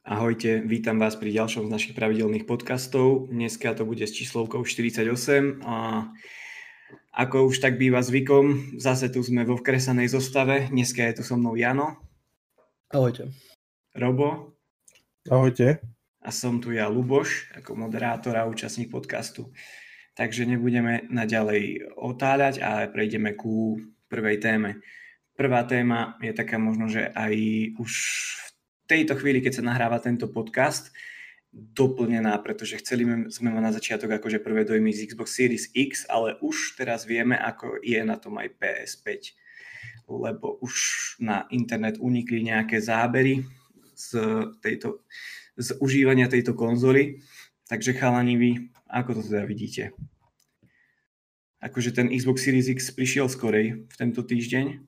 Ahojte, vítam vás pri ďalšom z našich pravidelných podcastov. Dneska to bude s číslovkou 48 a ako už tak býva zvykom, zase tu sme vo vkresanej zostave. Dneska je tu so mnou Jano. Ahojte. Robo. Ahojte. A som tu ja, Luboš, ako moderátor a účastník podcastu. Takže nebudeme naďalej otáľať a prejdeme ku prvej téme. Prvá téma je taká možno, že aj už tejto chvíli, keď sa nahráva tento podcast, doplnená, pretože chceli sme mať na začiatok akože prvé dojmy z Xbox Series X, ale už teraz vieme, ako je na tom aj PS5, lebo už na internet unikli nejaké zábery z, tejto, z užívania tejto konzoly. Takže chalani vy, ako to teda vidíte? Akože ten Xbox Series X prišiel skorej v tento týždeň,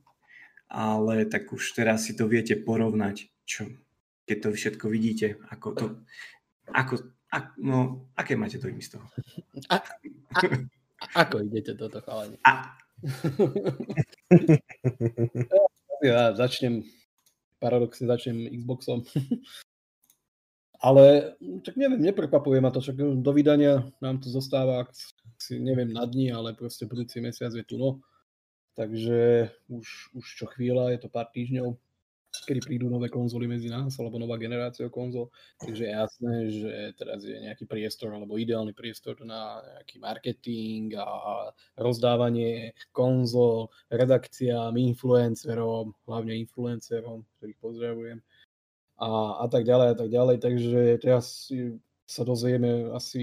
ale tak už teraz si to viete porovnať, čo, keď to všetko vidíte, ako to, ako, a, no, aké máte to z toho? A, a, ako idete toto chalani? A. ja začnem, paradoxne začnem Xboxom. Ale tak neviem, neprekvapuje ma to, však do vydania nám to zostáva, si neviem na dní, ale proste budúci mesiac je tu no. Takže už, už čo chvíľa, je to pár týždňov, kedy prídu nové konzoly medzi nás, alebo nová generácia konzol. Takže je jasné, že teraz je nejaký priestor, alebo ideálny priestor na nejaký marketing a rozdávanie konzol, redakciám, influencerom, hlavne influencerom, ktorých pozdravujem, a, a tak ďalej, a tak ďalej. Takže teraz sa dozvieme asi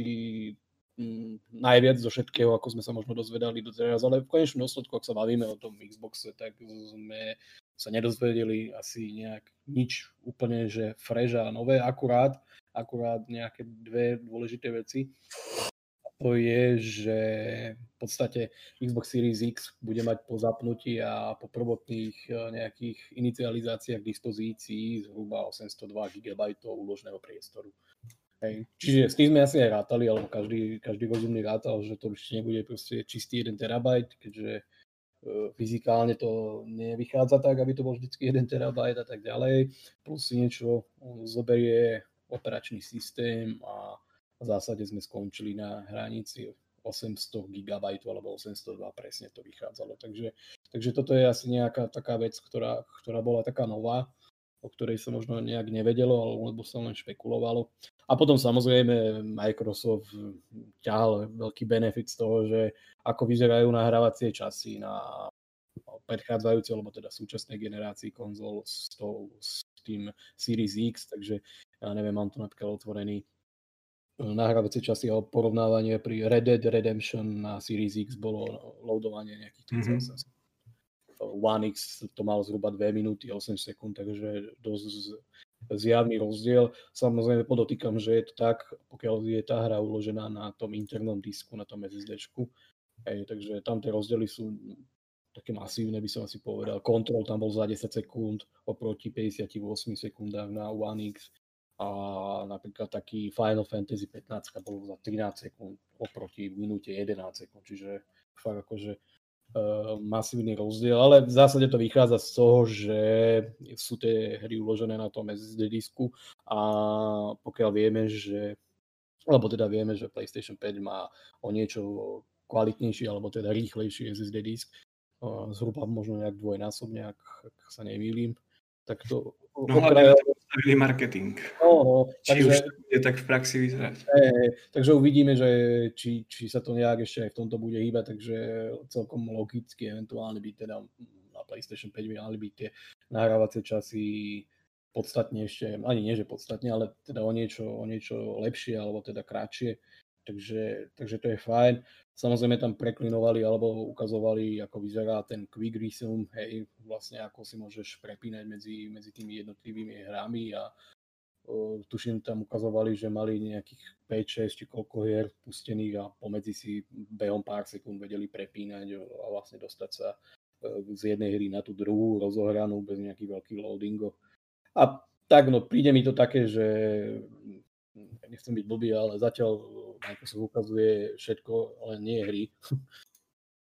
najviac zo všetkého, ako sme sa možno dozvedali doteraz, ale v konečnom dôsledku, ak sa bavíme o tom Xboxe, tak sme sa nedozvedeli asi nejak nič úplne, že fresh a nové, akurát, akurát nejaké dve dôležité veci. A to je, že v podstate Xbox Series X bude mať po zapnutí a po prvotných eh, nejakých inicializáciách k dispozícii zhruba 802 GB úložného priestoru. Hej. Čiže s tým sme asi aj rátali, alebo každý, každý rozumný rátal, že to určite nebude proste čistý 1 terabajt, keďže E, fyzikálne to nevychádza tak, aby to bol vždycky 1 terabajt a tak ďalej. Plus si niečo zoberie operačný systém a v zásade sme skončili na hranici 800 GB alebo 802 presne to vychádzalo. Takže, takže toto je asi nejaká taká vec, ktorá, ktorá bola taká nová, o ktorej sa možno nejak nevedelo, alebo sa len špekulovalo. A potom samozrejme Microsoft ťahal veľký benefit z toho, že ako vyzerajú nahrávacie časy na predchádzajúcej, alebo teda súčasnej generácii konzol s, tou, s tým Series X, takže ja neviem, mám tu napríklad otvorený nahrávacie časy a porovnávanie pri Red Dead Redemption na Series X bolo loadovanie nejakých 38 mm-hmm. One X to malo zhruba 2 minúty 8 sekúnd, takže dosť zjavný rozdiel. Samozrejme podotýkam, že je to tak, pokiaľ je tá hra uložená na tom internom disku, na tom SSD. Takže tam tie rozdiely sú také masívne, by som asi povedal. Kontrol tam bol za 10 sekúnd oproti 58 sekundách na One X a napríklad taký Final Fantasy 15 bol za 13 sekúnd oproti minúte 11 sekúnd, čiže fakt akože masívny rozdiel, ale v zásade to vychádza z toho, že sú tie hry uložené na tom SSD disku a pokiaľ vieme, že alebo teda vieme, že PlayStation 5 má o niečo kvalitnejší alebo teda rýchlejší SSD disk, uh, zhruba možno nejak dvojnásobne, ak, ak sa nemýlim, tak to No hlavne stavili marketing. No, no, či takže, už to bude tak v praxi vyzerať. Je, takže uvidíme, že či, či sa to nejak ešte aj v tomto bude hýbať, takže celkom logicky eventuálne by teda na PlayStation 5 by mali byť tie nahrávacie časy podstatne ešte, ani nie, že podstatne, ale teda o niečo, o niečo lepšie alebo teda kratšie takže, takže to je fajn. Samozrejme tam preklinovali alebo ukazovali, ako vyzerá ten quick resume, hej, vlastne ako si môžeš prepínať medzi, medzi tými jednotlivými hrami a uh, tuším tam ukazovali, že mali nejakých 5, 6 či koľko hier pustených a pomedzi si behom pár sekúnd vedeli prepínať a vlastne dostať sa uh, z jednej hry na tú druhú rozohranú bez nejakých veľkých loadingov. A tak, no príde mi to také, že nechcem byť blbý, ale zatiaľ Microsoft ukazuje všetko, ale nie hry.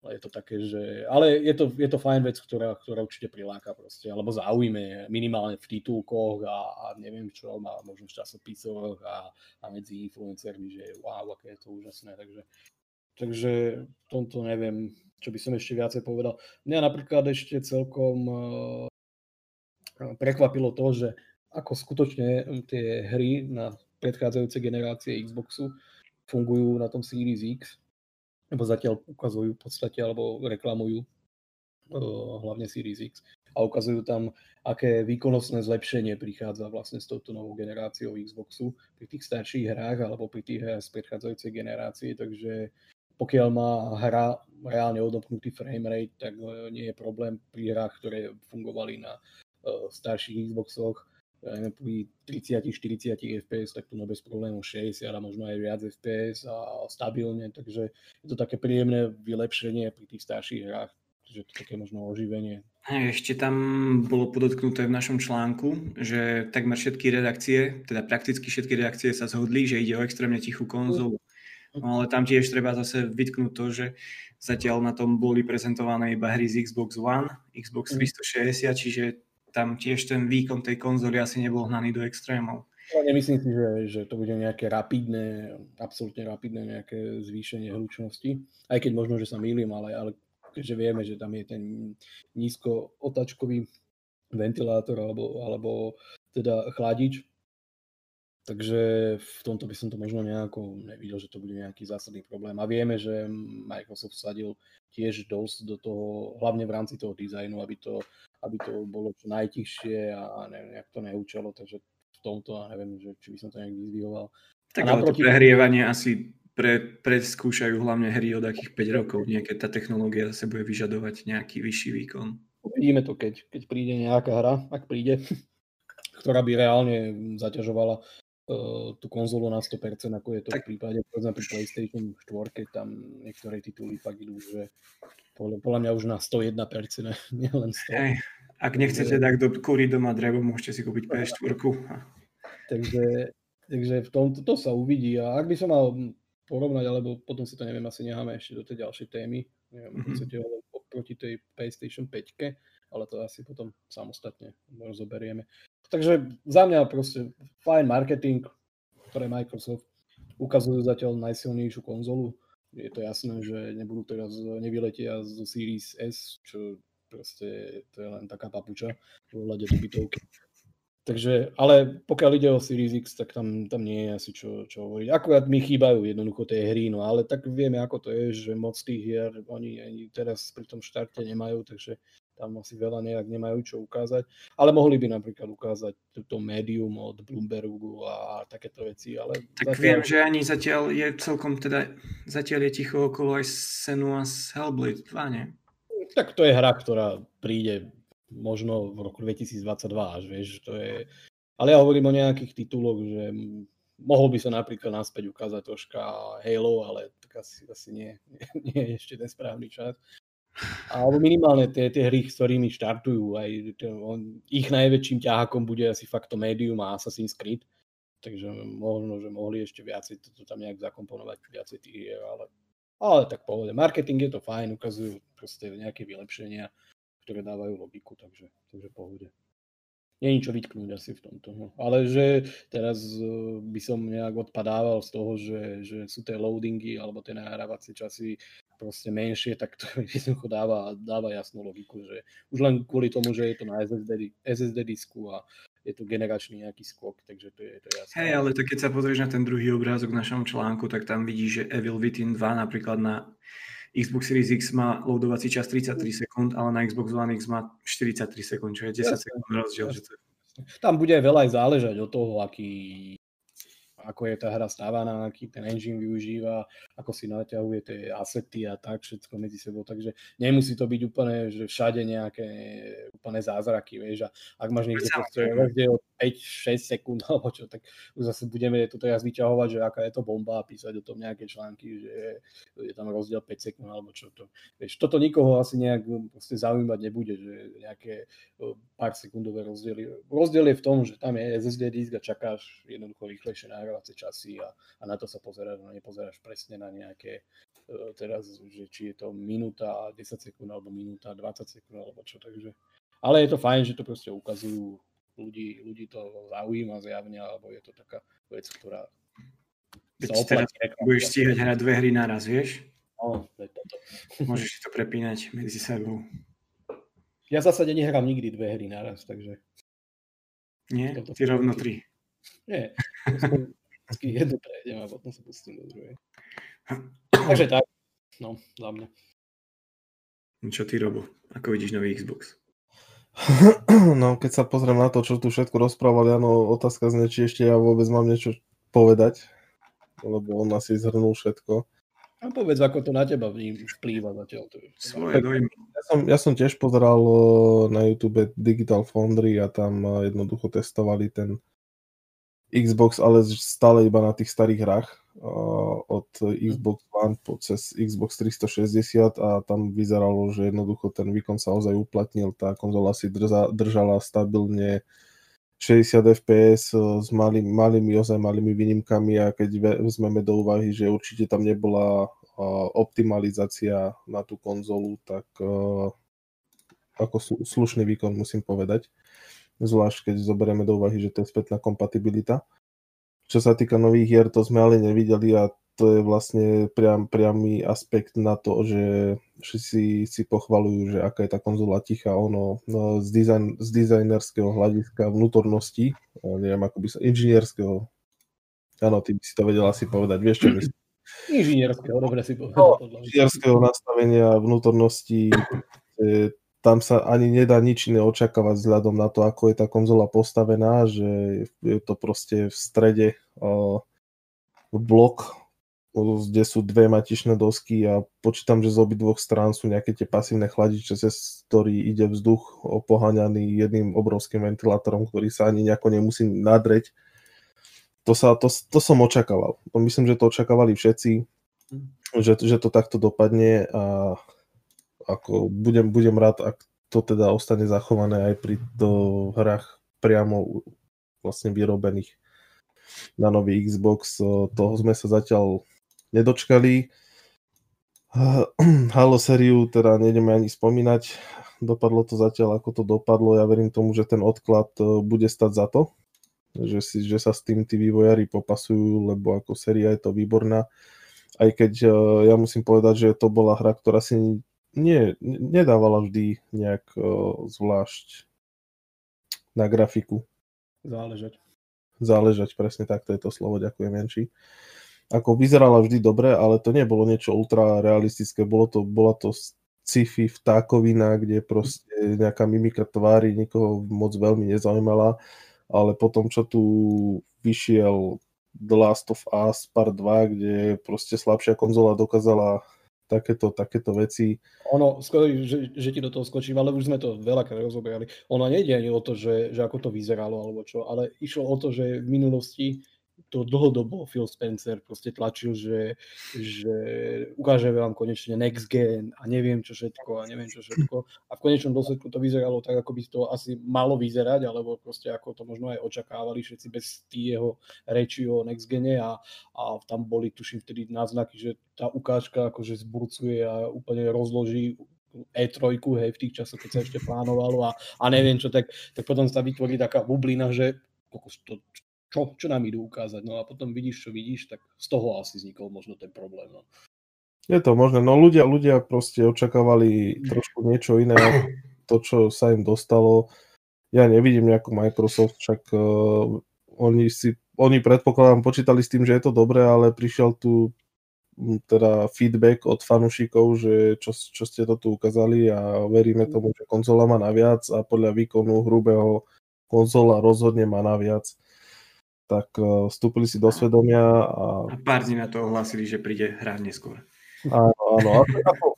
je to také, že... Ale je to, je to fajn vec, ktorá, ktorá určite priláka proste, alebo zaujíme minimálne v titulkoch a, a neviem čo, má možno v časopisoch a, a medzi influencermi, že wow, aké je to úžasné, takže, takže v tomto neviem, čo by som ešte viacej povedal. Mňa napríklad ešte celkom uh, prekvapilo to, že ako skutočne tie hry na predchádzajúce generácie Xboxu fungujú na tom Series X lebo zatiaľ ukazujú v podstate, alebo reklamujú uh, hlavne Series X a ukazujú tam, aké výkonnostné zlepšenie prichádza vlastne s touto novou generáciou Xboxu pri tých starších hrách alebo pri tých hrách z predchádzajúcej generácie, takže pokiaľ má hra reálne odopnutý framerate, tak nie je problém pri hrách, ktoré fungovali na uh, starších Xboxoch pri 30-40 fps, tak to no bez problémov 60 a možno aj viac fps a stabilne, takže je to také príjemné vylepšenie pri tých starších hrách, že to také možno oživenie. Ešte tam bolo podotknuté v našom článku, že takmer všetky redakcie, teda prakticky všetky redakcie sa zhodli, že ide o extrémne tichú konzolu. No ale tam tiež treba zase vytknúť to, že zatiaľ na tom boli prezentované iba hry z Xbox One, Xbox 360, mm. čiže tam tiež ten výkon tej konzoly asi nebol hnaný do extrémov. No, nemyslím si, že, že to bude nejaké rapidné, absolútne rapidné nejaké zvýšenie hlučnosti, aj keď možno, že sa mýlim, ale, ale keďže vieme, že tam je ten nízko otačkový ventilátor alebo, alebo teda chladič, takže v tomto by som to možno nejako nevidel, že to bude nejaký zásadný problém. A vieme, že Microsoft sadil tiež dosť do toho, hlavne v rámci toho dizajnu, aby to aby to bolo čo najtichšie a neviem, jak to neúčalo, takže v tomto, a neviem, že, či by som to nejak vyzvihoval. Tak ale naproti... to prehrievanie asi pre, preskúšajú hlavne hry od akých 5 rokov, nie keď tá technológia zase bude vyžadovať nejaký vyšší výkon. Uvidíme to, keď, keď príde nejaká hra, ak príde, ktorá by reálne zaťažovala uh, tú konzolu na 100%, ako je to tak... v prípade, povedzme pri PlayStation 4, tam niektoré tituly fakt idú, že podľa, mňa už na 101%, nielen 100. Hej. Ak nechcete tak do kúry doma drevo, môžete si kúpiť PS4. Takže, takže v tom to sa uvidí. A ak by som mal porovnať, alebo potom si to neviem, asi necháme ešte do tej ďalšej témy, neviem, mm-hmm. chcete proti tej PlayStation 5, ale to asi potom samostatne rozoberieme. Takže za mňa proste fajn marketing pre Microsoft. Ukazujú zatiaľ najsilnejšiu konzolu je to jasné, že nebudú teraz, nevyletia z Series S, čo proste to je len taká papuča v ohľade debitovky. Takže, ale pokiaľ ide o Series X, tak tam, tam nie je asi čo, čo hovoriť. Akurát mi chýbajú jednoducho tie hry, no ale tak vieme, ako to je, že moc tých hier oni ani teraz pri tom štarte nemajú, takže tam asi veľa nejak nemajú čo ukázať, ale mohli by napríklad ukázať toto médium od Bloombergu a takéto veci, ale... Tak zatiaľ... viem, že ani zatiaľ je celkom teda, zatiaľ je ticho okolo aj Senua's Hellblade 2, nie? Tak to je hra, ktorá príde možno v roku 2022 až, vieš, to je... Ale ja hovorím o nejakých tituloch, že mohol by sa napríklad naspäť ukázať troška Halo, ale tak asi, asi nie, nie, nie je ešte ten správny čas. Alebo minimálne tie, tie hry, s ktorými štartujú. Aj on, ich najväčším ťahakom bude asi fakt to Medium a Assassin's Creed. Takže možno, že mohli ešte viacej to, to tam nejak zakomponovať, viacej tých hier, ale, ale tak pohode. Marketing je to fajn, ukazujú proste nejaké vylepšenia, ktoré dávajú logiku, takže, takže pohode. Nie ničo vytknúť asi v tomto. No. Ale že teraz e, by som nejak odpadával z toho, že, že sú tie loadingy alebo tie nahrávacie časy proste menšie, tak to jednoducho dáva, dáva jasnú logiku, že už len kvôli tomu, že je to na SSD, SSD disku a je to generačný nejaký skok, takže to je, to je jasné. Hej, ale tak keď sa pozrieš na ten druhý obrázok v našom článku, tak tam vidíš, že Evil Within 2 napríklad na Xbox Series X má loadovací čas 33 sekúnd, ale na Xbox One X má 43 sekúnd, čo je 10 sekúnd rozdiel. Že to... Tam bude veľa aj záležať od toho, aký ako je tá hra stávaná, aký ten engine využíva, ako si naťahuje tie asety a tak všetko medzi sebou. Takže nemusí to byť úplne, že všade nejaké úplne zázraky, vieš. A ak máš niekde rozdiel 5-6 sekúnd alebo čo, tak už zase budeme to teraz vyťahovať, že aká je to bomba a písať o tom nejaké články, že je tam rozdiel 5 sekúnd alebo čo to. Vieš, toto nikoho asi nejak proste zaujímať nebude, že nejaké pár sekundové rozdiely. Rozdiel je v tom, že tam je SSD disk a čakáš jednoducho rýchlejšie nahrávať nahrávacie časy a, a na to sa pozeráš, no nepozeráš presne na nejaké uh, teraz, že či je to minúta 10 sekúnd alebo minúta 20 sekúnd alebo čo, takže ale je to fajn, že to proste ukazujú ľudí, ľudí to zaujíma zjavne, alebo je to taká vec, ktorá sa oplatí. Budeš stíhať hrať dve hry naraz, vieš? No, to je toto. Môžeš si to prepínať medzi sebou. Ja v zásade nehrám nikdy dve hry naraz, takže... Nie? Toto Ty rovno tri. Nie, jednu prejdem a potom sa pustím do druhej. Takže tak, no, za mňa. Čo ty, Robo? Ako vidíš nový Xbox? No, keď sa pozriem na to, čo tu všetko rozprávali, áno, otázka znie, či ešte ja vôbec mám niečo povedať, lebo on asi zhrnul všetko. A povedz, ako to na teba vplýva zatiaľ. To Svoje dojmy. Ja som, ja som tiež pozeral na YouTube Digital Foundry a tam jednoducho testovali ten Xbox, ale stále iba na tých starých hrách od Xbox One po cez Xbox 360 a tam vyzeralo, že jednoducho ten výkon sa ozaj uplatnil, tá konzola si drza, držala stabilne 60 fps s malým, malými, ozaj malými výnimkami a keď vezmeme do úvahy, že určite tam nebola optimalizácia na tú konzolu, tak ako slušný výkon musím povedať. Zvlášť keď zoberieme do úvahy, že to je spätná kompatibilita. Čo sa týka nových hier, to sme ale nevideli a to je vlastne priam, priamy aspekt na to, že si, si pochvalujú, že aká je tá konzola tichá, ono no, z, dizajn, z dizajnerského hľadiska vnútornosti, neviem ako by sa, inžinierského, áno, ty by si to vedel asi povedať, vieš čo myslím. Inžinierského, dobre si povedal. No, inžinierského nastavenia vnútornosti, tam sa ani nedá nič iné očakávať vzhľadom na to, ako je tá konzola postavená, že je to proste v strede uh, blok, kde sú dve matičné dosky a počítam, že z obidvoch strán sú nejaké tie pasívne chladiče, cez ktorý ide vzduch opoháňaný jedným obrovským ventilátorom, ktorý sa ani nejako nemusí nadreť. To, sa, to, to som očakával. Myslím, že to očakávali všetci, hm. že, že to takto dopadne a ako budem, budem rád, ak to teda ostane zachované aj pri to hrách priamo vlastne vyrobených na nový Xbox. Toho sme sa zatiaľ nedočkali. Halo sériu teda nejdeme ani spomínať. Dopadlo to zatiaľ, ako to dopadlo. Ja verím tomu, že ten odklad bude stať za to. Že, si, že sa s tým tí vývojári popasujú, lebo ako séria je to výborná. Aj keď ja musím povedať, že to bola hra, ktorá si nie, nedávala vždy nejak uh, zvlášť na grafiku. Záležať. Záležať, presne tak, to je to slovo, ďakujem Janči. Ako vyzerala vždy dobre, ale to nebolo niečo ultra realistické, bolo to, bola to sci-fi vtákovina, kde proste nejaká mimika tvári nikoho moc veľmi nezaujímala, ale potom, čo tu vyšiel The Last of Us Part 2, kde proste slabšia konzola dokázala takéto, takéto veci. Ono, že, že ti do toho skočím, ale už sme to veľakrát rozoberali. Ono nejde ani o to, že, že ako to vyzeralo alebo čo, ale išlo o to, že v minulosti to dlhodobo Phil Spencer proste tlačil, že, že ukážeme vám konečne next gen a neviem čo všetko a neviem čo všetko. A v konečnom dôsledku to vyzeralo tak, ako by to asi malo vyzerať, alebo proste ako to možno aj očakávali všetci bez tých jeho reči o next gene a, a tam boli tuším vtedy náznaky, že tá ukážka akože zburcuje a úplne rozloží E3, hej, v tých časoch, keď sa ešte plánovalo a, a neviem čo, tak, tak potom sa vytvorí taká bublina, že to, čo, čo nám idú ukázať. No a potom vidíš, čo vidíš, tak z toho asi vznikol možno ten problém. No. Je to možné, no ľudia, ľudia proste očakávali trošku niečo iné, to, čo sa im dostalo. Ja nevidím nejakú Microsoft, však uh, oni si, oni predpokladám, počítali s tým, že je to dobré, ale prišiel tu teda feedback od fanúšikov, že čo, čo ste to tu ukázali a veríme tomu, že konzola má naviac a podľa výkonu hrubého konzola rozhodne má naviac tak uh, vstúpili si do svedomia. A... a pár dní na to ohlásili, že príde hra neskôr. Áno, áno.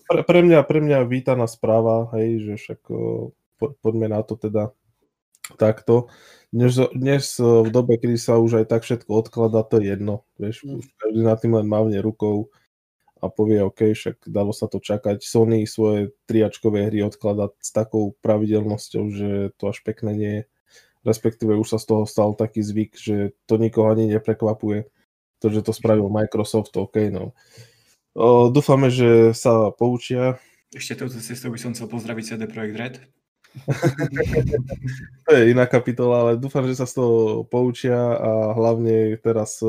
pre, pre, mňa, pre mňa vítaná správa, hej, že však uh, po, poďme na to teda takto. Dnes, dnes v dobe, kedy sa už aj tak všetko odkladá, to je jedno. Vieš, mm. každý na tým len mávne rukou a povie, OK, však dalo sa to čakať. Sony svoje triačkové hry odkladá s takou pravidelnosťou, že to až pekné nie je respektíve už sa z toho stal taký zvyk, že to nikoho ani neprekvapuje. To, že to spravil Microsoft, OK, no. O, dúfame, že sa poučia. Ešte touto cestou by som chcel pozdraviť CD Projekt Red. to je iná kapitola, ale dúfam, že sa z toho poučia a hlavne teraz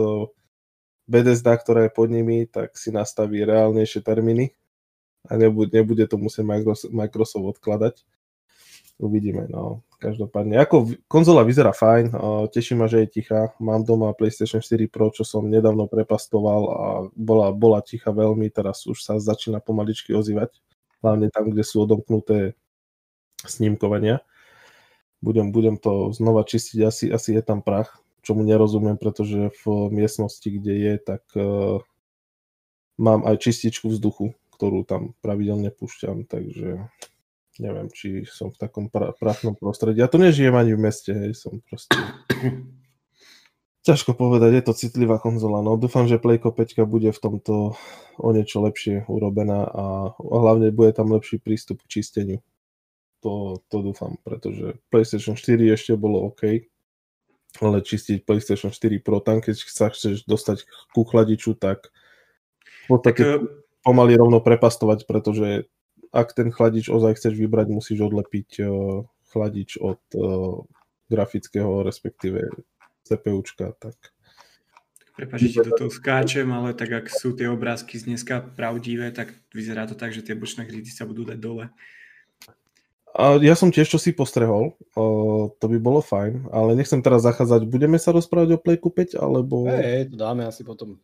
Bethesda, ktorá je pod nimi, tak si nastaví reálnejšie termíny a nebude, nebude to musieť Microsoft odkladať. Uvidíme, no. Každopádne, ako konzola vyzerá fajn, teší ma, že je tichá. Mám doma PlayStation 4 Pro, čo som nedávno prepastoval a bola, bola tichá veľmi, teraz už sa začína pomaličky ozývať. Hlavne tam, kde sú odomknuté snímkovania. Budem, budem to znova čistiť, asi, asi je tam prach, čomu nerozumiem, pretože v miestnosti, kde je, tak uh, mám aj čističku vzduchu, ktorú tam pravidelne púšťam, takže neviem, či som v takom pra- prachnom prostredí. Ja to nežijem ani v meste, hej, som proste... Ťažko povedať, je to citlivá konzola. No dúfam, že Playko 5 bude v tomto o niečo lepšie urobená a hlavne bude tam lepší prístup k čisteniu. To, to dúfam, pretože PlayStation 4 ešte bolo OK, ale čistiť PlayStation 4 Pro tam, keď sa chceš dostať ku chladiču, tak v podstate tak, eh, pomaly rovno prepastovať, pretože ak ten chladič ozaj chceš vybrať, musíš odlepiť uh, chladič od uh, grafického, respektíve CPUčka, tak Prepač, že do toho skáčem, ale tak ak sú tie obrázky z dneska pravdivé, tak vyzerá to tak, že tie bočné kryty sa budú dať dole. A ja som tiež čo si postrehol, o, to by bolo fajn, ale nechcem teraz zachádzať. Budeme sa rozprávať o Playku 5, alebo... Hej, to dáme asi potom.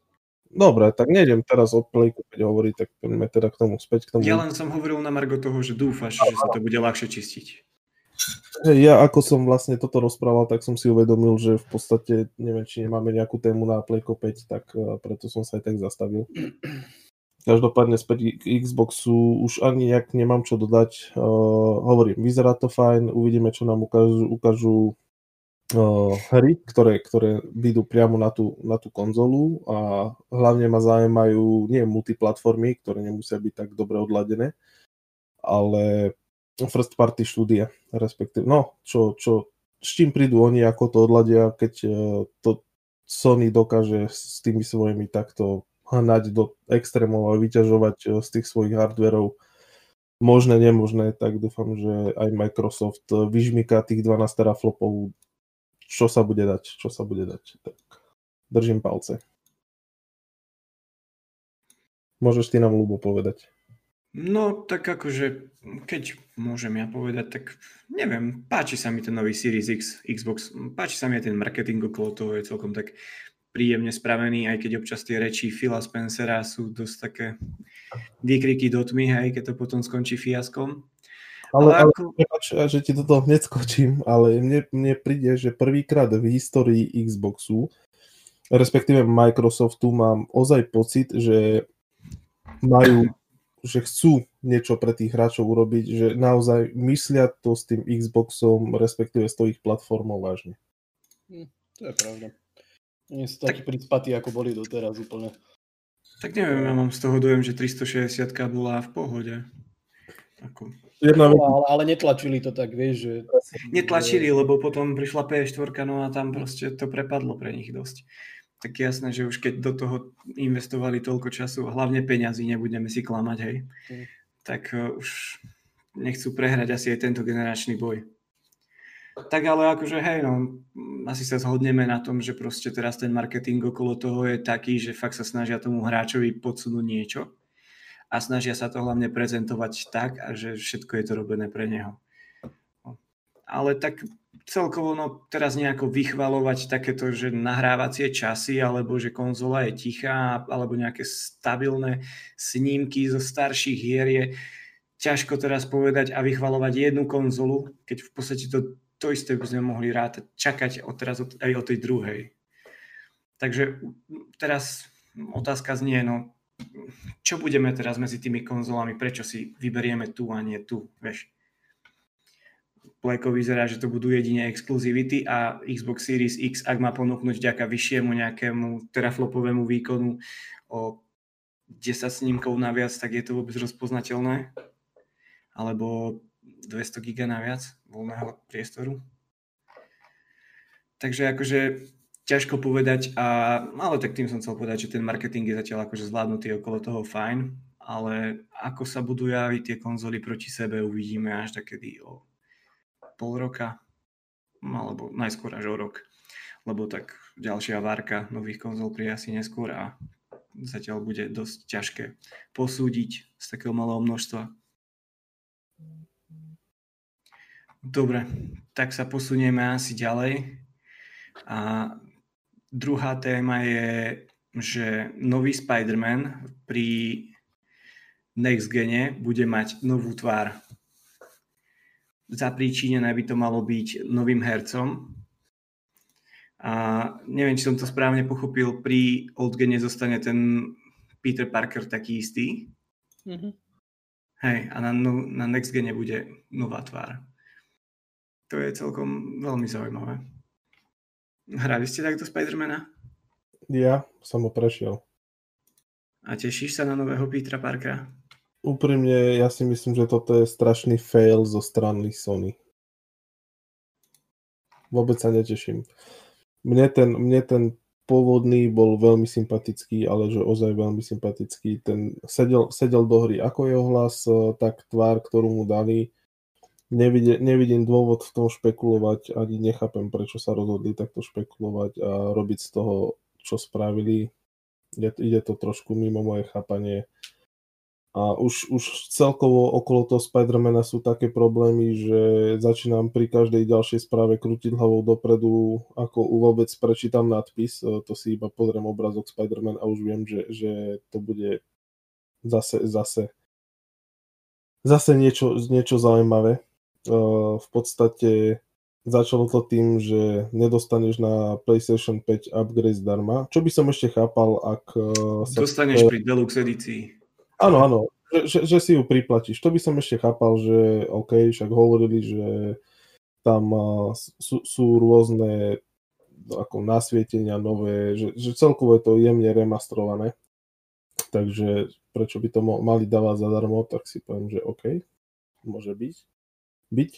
Dobre, tak nejdem teraz o Playku 5 hovoriť, tak poďme teda k tomu späť. K tomu. Ja len som hovoril na Margo toho, že dúfaš, že sa to bude ľahšie čistiť. Ja ako som vlastne toto rozprával, tak som si uvedomil, že v podstate neviem, či nemáme nejakú tému na Playko 5, tak e, preto som sa aj tak zastavil. Každopádne späť k Xboxu už ani nejak nemám čo dodať. Uh, hovorím, vyzerá to fajn, uvidíme, čo nám ukážu, ukážu hry, ktoré, ktoré vyjdú priamo na tú, na tú konzolu a hlavne ma zaujímajú nie multiplatformy, ktoré nemusia byť tak dobre odladené, ale first party štúdia, respektíve, no, čo, čo, s čím prídu oni, ako to odladia, keď uh, to Sony dokáže s tými svojimi takto hnať do extrémov a vyťažovať eh, z tých svojich hardverov. Možné, nemožné, tak dúfam, že aj Microsoft eh, vyžmýka tých 12 teraflopov, čo sa bude dať, čo sa bude dať. Tak držím palce. Môžeš ty nám, Lubo, povedať. No, tak akože, keď môžem ja povedať, tak neviem, páči sa mi ten nový Series X, Xbox, páči sa mi aj ten marketing okolo toho, je celkom tak príjemne spravený, aj keď občas tie reči Phila Spencera sú dosť také výkriky do tmy, hej, keď to potom skončí fiaskom. Ale, ale, ako... prepáč, že ti do toho hneď skočím, ale mne, mne príde, že prvýkrát v histórii Xboxu, respektíve Microsoftu, mám ozaj pocit, že majú, že chcú niečo pre tých hráčov urobiť, že naozaj myslia to s tým Xboxom, respektíve s tou ich platformou vážne. Hm, to je pravda. Nie sú takí tak... prispatí, ako boli doteraz úplne. Tak neviem, ja mám z toho dojem, že 360 bola v pohode. Ako... Jedna... No, ale, ale netlačili to tak, vieš, že... Netlačili, lebo potom prišla PS4, no a tam proste to prepadlo pre nich dosť. Tak jasné, že už keď do toho investovali toľko času, a hlavne peňazí, nebudeme si klamať, hej, mm. tak uh, už nechcú prehrať asi aj tento generačný boj. Tak ale akože hej, no, asi sa zhodneme na tom, že proste teraz ten marketing okolo toho je taký, že fakt sa snažia tomu hráčovi podsunúť niečo a snažia sa to hlavne prezentovať tak, že všetko je to robené pre neho. Ale tak celkovo no, teraz nejako vychvalovať takéto, že nahrávacie časy, alebo že konzola je tichá, alebo nejaké stabilné snímky zo starších hier je ťažko teraz povedať a vychvalovať jednu konzolu, keď v podstate to to isté by sme mohli rátať, čakať od teraz od, aj o tej druhej. Takže teraz otázka znie, no čo budeme teraz medzi tými konzolami, prečo si vyberieme tu a nie tu, vieš. Playko vyzerá, že to budú jedine exkluzivity a Xbox Series X, ak má ponúknuť vďaka vyššiemu nejakému teraflopovému výkonu o 10 snímkov naviac, tak je to vôbec rozpoznateľné? Alebo 200 giga naviac voľného priestoru. takže akože ťažko povedať, a, ale tak tým som chcel povedať, že ten marketing je zatiaľ akože zvládnutý okolo toho fajn, ale ako sa budú javiť tie konzoly proti sebe, uvidíme až takedy o pol roka, alebo najskôr až o rok, lebo tak ďalšia várka nových konzol príde asi neskôr a zatiaľ bude dosť ťažké posúdiť z takého malého množstva. Dobre, tak sa posunieme asi ďalej. A druhá téma je, že nový Spider-Man pri Next Gene bude mať novú tvár. Zapríčinené by to malo byť novým hercom. A neviem, či som to správne pochopil, pri Old Gene zostane ten Peter Parker taký istý. Mm-hmm. Hej, a na, no, na Next Gene bude nová tvár. To je celkom veľmi zaujímavé. Hrali ste takto Spidermana? Ja som ho prešiel. A tešíš sa na nového Petra Parkera? Úprimne, ja si myslím, že toto je strašný fail zo strany Sony. Vôbec sa neteším. Mne ten, mne ten pôvodný bol veľmi sympatický, ale že ozaj veľmi sympatický. Ten sedel, sedel do hry ako jeho hlas, tak tvár, ktorú mu dali, nevidie, nevidím dôvod v tom špekulovať, ani nechápem, prečo sa rozhodli takto špekulovať a robiť z toho, čo spravili. Ide, ide to trošku mimo moje chápanie. A už, už celkovo okolo toho Spidermana sú také problémy, že začínam pri každej ďalšej správe krútiť hlavou dopredu, ako vôbec prečítam nadpis, e, to si iba pozriem obrazok Spiderman a už viem, že, že to bude zase, zase zase niečo, niečo zaujímavé v podstate začalo to tým, že nedostaneš na PlayStation 5 upgrade zdarma, čo by som ešte chápal, ak... Sa Dostaneš pri Deluxe edícii. Áno, áno, že, že si ju priplatíš. To by som ešte chápal, že OK, však hovorili, že tam sú, sú rôzne ako nasvietenia nové, že, že celkovo je to jemne remastrované. Takže prečo by to mali dávať zadarmo, tak si poviem, že OK, môže byť byť.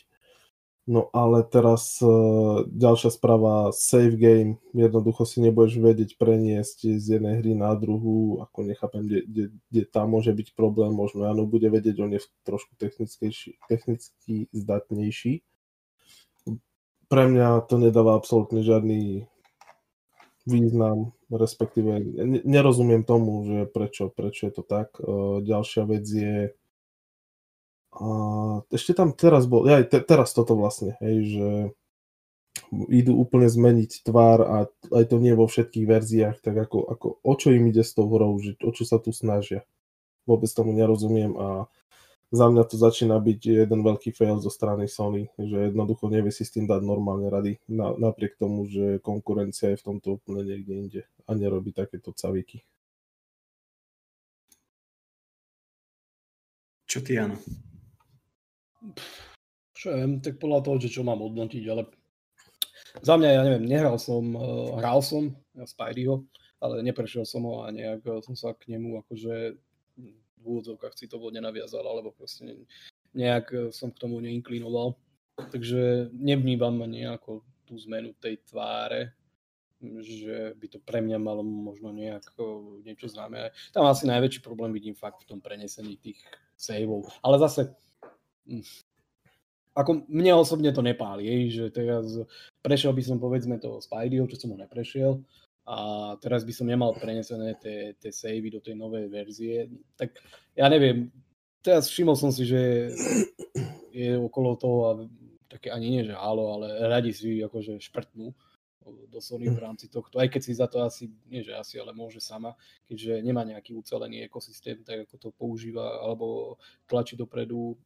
No ale teraz uh, ďalšia správa, save game, jednoducho si nebudeš vedieť preniesť z jednej hry na druhú, ako nechápem, kde, tam môže byť problém, možno Jano bude vedieť, on je trošku technicky zdatnejší. Pre mňa to nedáva absolútne žiadny význam, respektíve nerozumiem tomu, že prečo, prečo je to tak. Uh, ďalšia vec je, a ešte tam teraz bol, ja te, teraz toto vlastne, hej, že idú úplne zmeniť tvár a aj to nie vo všetkých verziách, tak ako, ako o čo im ide s tou hrou, že o čo sa tu snažia. Vôbec tomu nerozumiem a za mňa to začína byť jeden veľký fail zo strany Sony, že jednoducho nevie si s tým dať normálne rady, na, napriek tomu, že konkurencia je v tomto úplne niekde inde a nerobí takéto caviky. Čo ty, Jano? Čo viem, tak podľa toho, že čo mám hodnotiť, ale za mňa, ja neviem, nehral som, uh, hral som Spideyho, ale neprešiel som ho a nejak eh, som sa k nemu akože v úvodzovkách si to nenaviazal, alebo proste nejak eh, som k tomu neinklinoval. Takže nevnímam nejako tú zmenu tej tváre, že by to pre mňa malo možno nejak niečo známe. Tam asi najväčší problém vidím fakt v tom prenesení tých saveov. Ale zase. Ako mne osobne to nepáli, že teraz prešiel by som povedzme toho Spideyho, čo som ho neprešiel a teraz by som nemal prenesené tie, tie savey do tej novej verzie, tak ja neviem, teraz všimol som si, že je okolo toho a také ani nie, že halo, ale radi si akože šprtnú do Sony v rámci tohto, aj keď si za to asi, nie že asi, ale môže sama, keďže nemá nejaký ucelený ekosystém, tak ako to používa alebo tlačí dopredu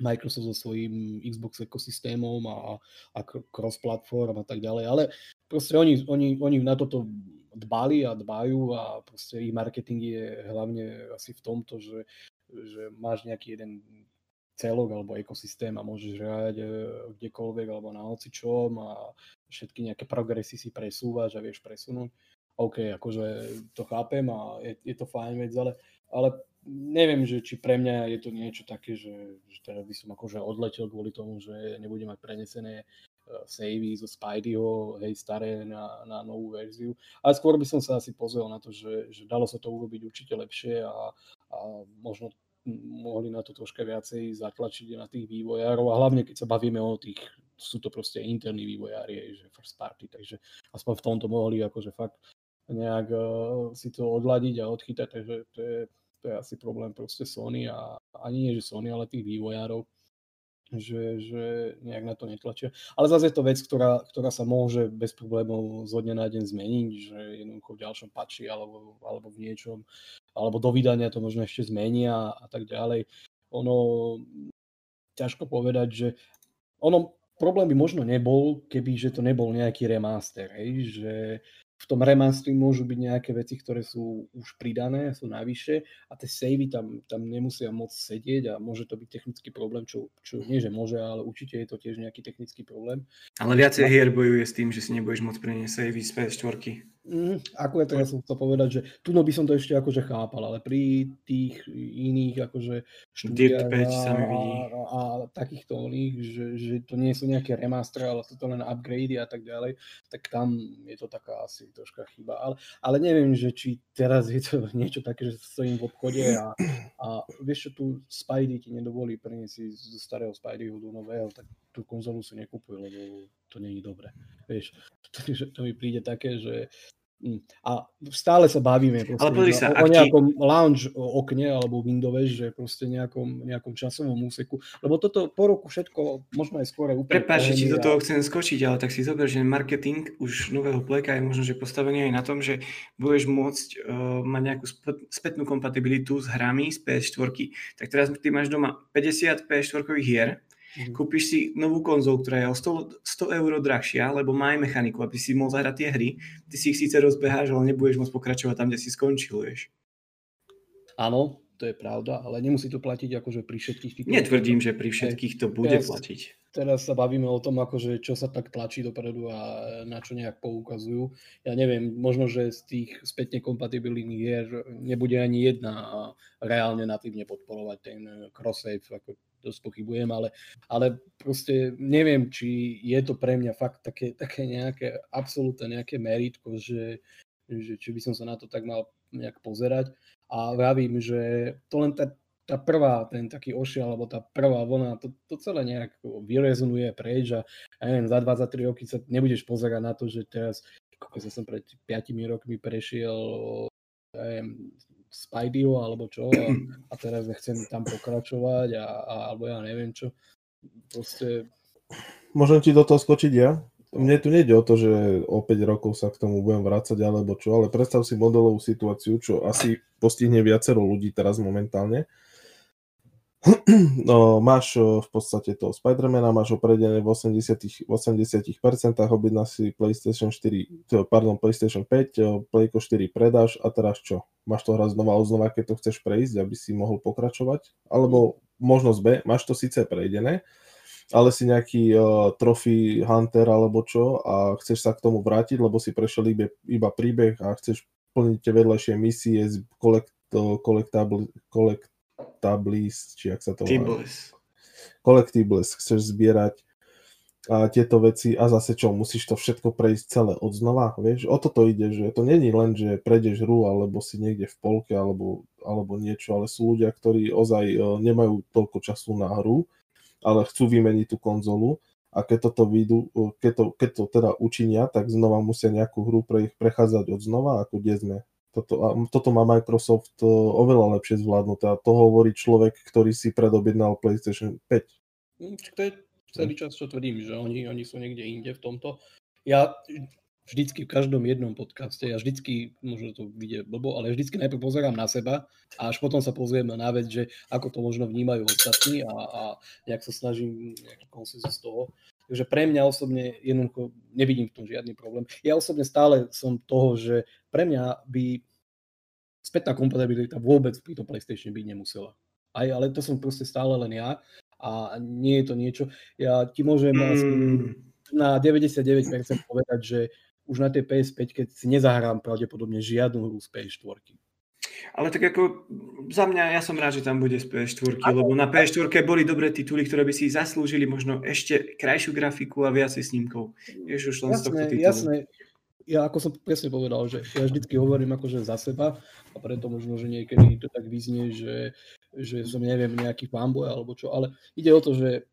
Microsoft so svojím Xbox ekosystémom a, a cross-platform a tak ďalej, ale proste oni, oni, oni na toto dbali a dbajú a proste ich marketing je hlavne asi v tomto, že, že máš nejaký jeden celok alebo ekosystém a môžeš hrať e, kdekoľvek alebo na hocičom a všetky nejaké progresy si presúvaš a vieš presunúť. OK, akože to chápem a je, je to fajn vec, ale, ale neviem, že či pre mňa je to niečo také, že, že teraz by som akože odletel kvôli tomu, že nebudem mať prenesené savey zo Spideyho, hej, staré na, na novú verziu. Ale skôr by som sa asi pozrel na to, že, že dalo sa to urobiť určite lepšie a, a možno mohli na to troška viacej zatlačiť na tých vývojárov a hlavne keď sa bavíme o tých, sú to proste interní vývojári, že first party, takže aspoň v tomto mohli akože fakt nejak uh, si to odladiť a odchytať, takže to je, to je asi problém proste Sony a ani nie, že Sony, ale tých vývojárov že, že nejak na to netlačia. Ale zase je to vec, ktorá, ktorá sa môže bez problémov zo dňa na deň zmeniť, že jednoducho v ďalšom pači alebo, alebo v niečom, alebo do vydania to možno ešte zmenia a tak ďalej. Ono, ťažko povedať, že ono, problém by možno nebol, keby že to nebol nejaký remaster, hej, že v tom remastri môžu byť nejaké veci, ktoré sú už pridané, sú navyše a tie savey tam, tam nemusia moc sedieť a môže to byť technický problém, čo, čo nie že môže, ale určite je to tiež nejaký technický problém. Ale viacej hier bojuje s tým, že si nebudeš môcť preniesť savey z PS4. Mm, to, ja som chcel povedať, že tu by som to ešte akože chápal, ale pri tých iných akože štúdiách a, a, a, takýchto oných, že, že to nie sú nejaké remaster, ale sú to len upgrady a tak ďalej, tak tam je to taká asi troška chyba. Ale, ale neviem, že či teraz je to niečo také, že stojím v obchode a, a vieš čo, tu Spidey ti nedovolí preniesť zo starého Spideyho do nového, tak tú konzolu si nekupuj, lebo to nie je dobré. Vieš, to, to mi príde také, že. A stále sa bavíme Ale pozri sa, o, o nejakom ti... lounge okne alebo Windove, že proste nejakom, nejakom časovom úseku. Lebo toto po roku všetko možno aj skôr úplne... Prepáč, že ti do toho chcem skočiť, ale tak si zober, že marketing už nového pleka je možno, že postavený aj na tom, že budeš môcť uh, mať nejakú spätnú kompatibilitu s hrami z PS4. Tak teraz ty máš doma 50 PS4 hier, Mm-hmm. Kúpiš si novú konzolu, ktorá je o 100, 100 eur drahšia, lebo má aj mechaniku, aby si mohol zahrať tie hry. Ty si ich síce rozbeháš, ale nebudeš môcť pokračovať tam, kde si skončil, vieš. Áno, to je pravda, ale nemusí to platiť akože pri všetkých tých... Netvrdím, že pri všetkých to bude teraz, platiť. Teraz sa bavíme o tom, akože čo sa tak tlačí dopredu a na čo nejak poukazujú. Ja neviem, možno, že z tých spätne kompatibilných hier nebude ani jedna a reálne natívne podporovať ten cross-save, ako dosť pochybujem, ale, ale proste neviem, či je to pre mňa fakt také, také nejaké absolútne nejaké meritko, že, že či by som sa na to tak mal nejak pozerať. A vravím, že to len tá, tá prvá, ten taký ošiel, alebo tá prvá vlna, to, to celé nejak vyrezonuje preč a ja neviem, za 23 roky sa nebudeš pozerať na to, že teraz, ako sa som pred 5 rokmi prešiel ja neviem, Spideyho alebo čo a, a teraz nechcem tam pokračovať a, a, alebo ja neviem čo. Proste... Môžem ti do toho skočiť ja? Mne tu nejde o to, že o 5 rokov sa k tomu budem vrácať alebo čo, ale predstav si modelovú situáciu, čo asi postihne viacero ľudí teraz momentálne no, máš v podstate toho Spidermana, máš ho v 80%, 80% objedná si PlayStation 4, pardon, PlayStation 5, Playko 4 predáš a teraz čo? Máš to hrať znova a znova, keď to chceš prejsť, aby si mohol pokračovať? Alebo možnosť B, máš to síce prejdené, ale si nejaký uh, trophy hunter alebo čo a chceš sa k tomu vrátiť, lebo si prešiel iba, iba príbeh a chceš plniť tie vedľajšie misie z collect, collectable, collect, Collectables, či ak sa to volá. Collectibles. Chceš zbierať a tieto veci a zase čo, musíš to všetko prejsť celé od znova, vieš, o toto ide, že to není len, že prejdeš hru alebo si niekde v polke alebo, alebo niečo, ale sú ľudia, ktorí ozaj e, nemajú toľko času na hru, ale chcú vymeniť tú konzolu a keď toto vyjdu, e, keď to, keď to teda učinia, tak znova musia nejakú hru pre, prechádzať od znova, ako kde sme toto, toto má Microsoft e, oveľa lepšie zvládnuté a to hovorí človek, ktorý si predobjednal PlayStation 5. Hm, to je celý čas, čo tvrdím, že oni, oni sú niekde inde v tomto. Ja vždycky v každom jednom podcaste, ja vždycky, možno to vidie blbo, ale vždycky najprv pozerám na seba a až potom sa pozrieme na vec, že ako to možno vnímajú ostatní a, a nejak sa snažím nejaký konsenzus z toho. Takže pre mňa osobne jednoducho nevidím v tom žiadny problém. Ja osobne stále som toho, že pre mňa by spätná kompatibilita vôbec pri tom PlayStation byť nemusela. Aj, ale to som proste stále len ja a nie je to niečo. Ja ti môžem mm. na 99% povedať, že už na tej PS5 keď si nezahrám pravdepodobne žiadnu hru z PS4. Ale tak ako za mňa, ja som rád, že tam bude z PS4, lebo na PS4 boli dobré tituly, ktoré by si zaslúžili možno ešte krajšiu grafiku a viacej snímkov. Už len jasné, z tohto titulu. Jasné, ja ako som presne povedal, že ja vždycky hovorím akože za seba a preto možno, že niekedy to tak vyznie, že, že som neviem nejaký fanboy alebo čo, ale ide o to, že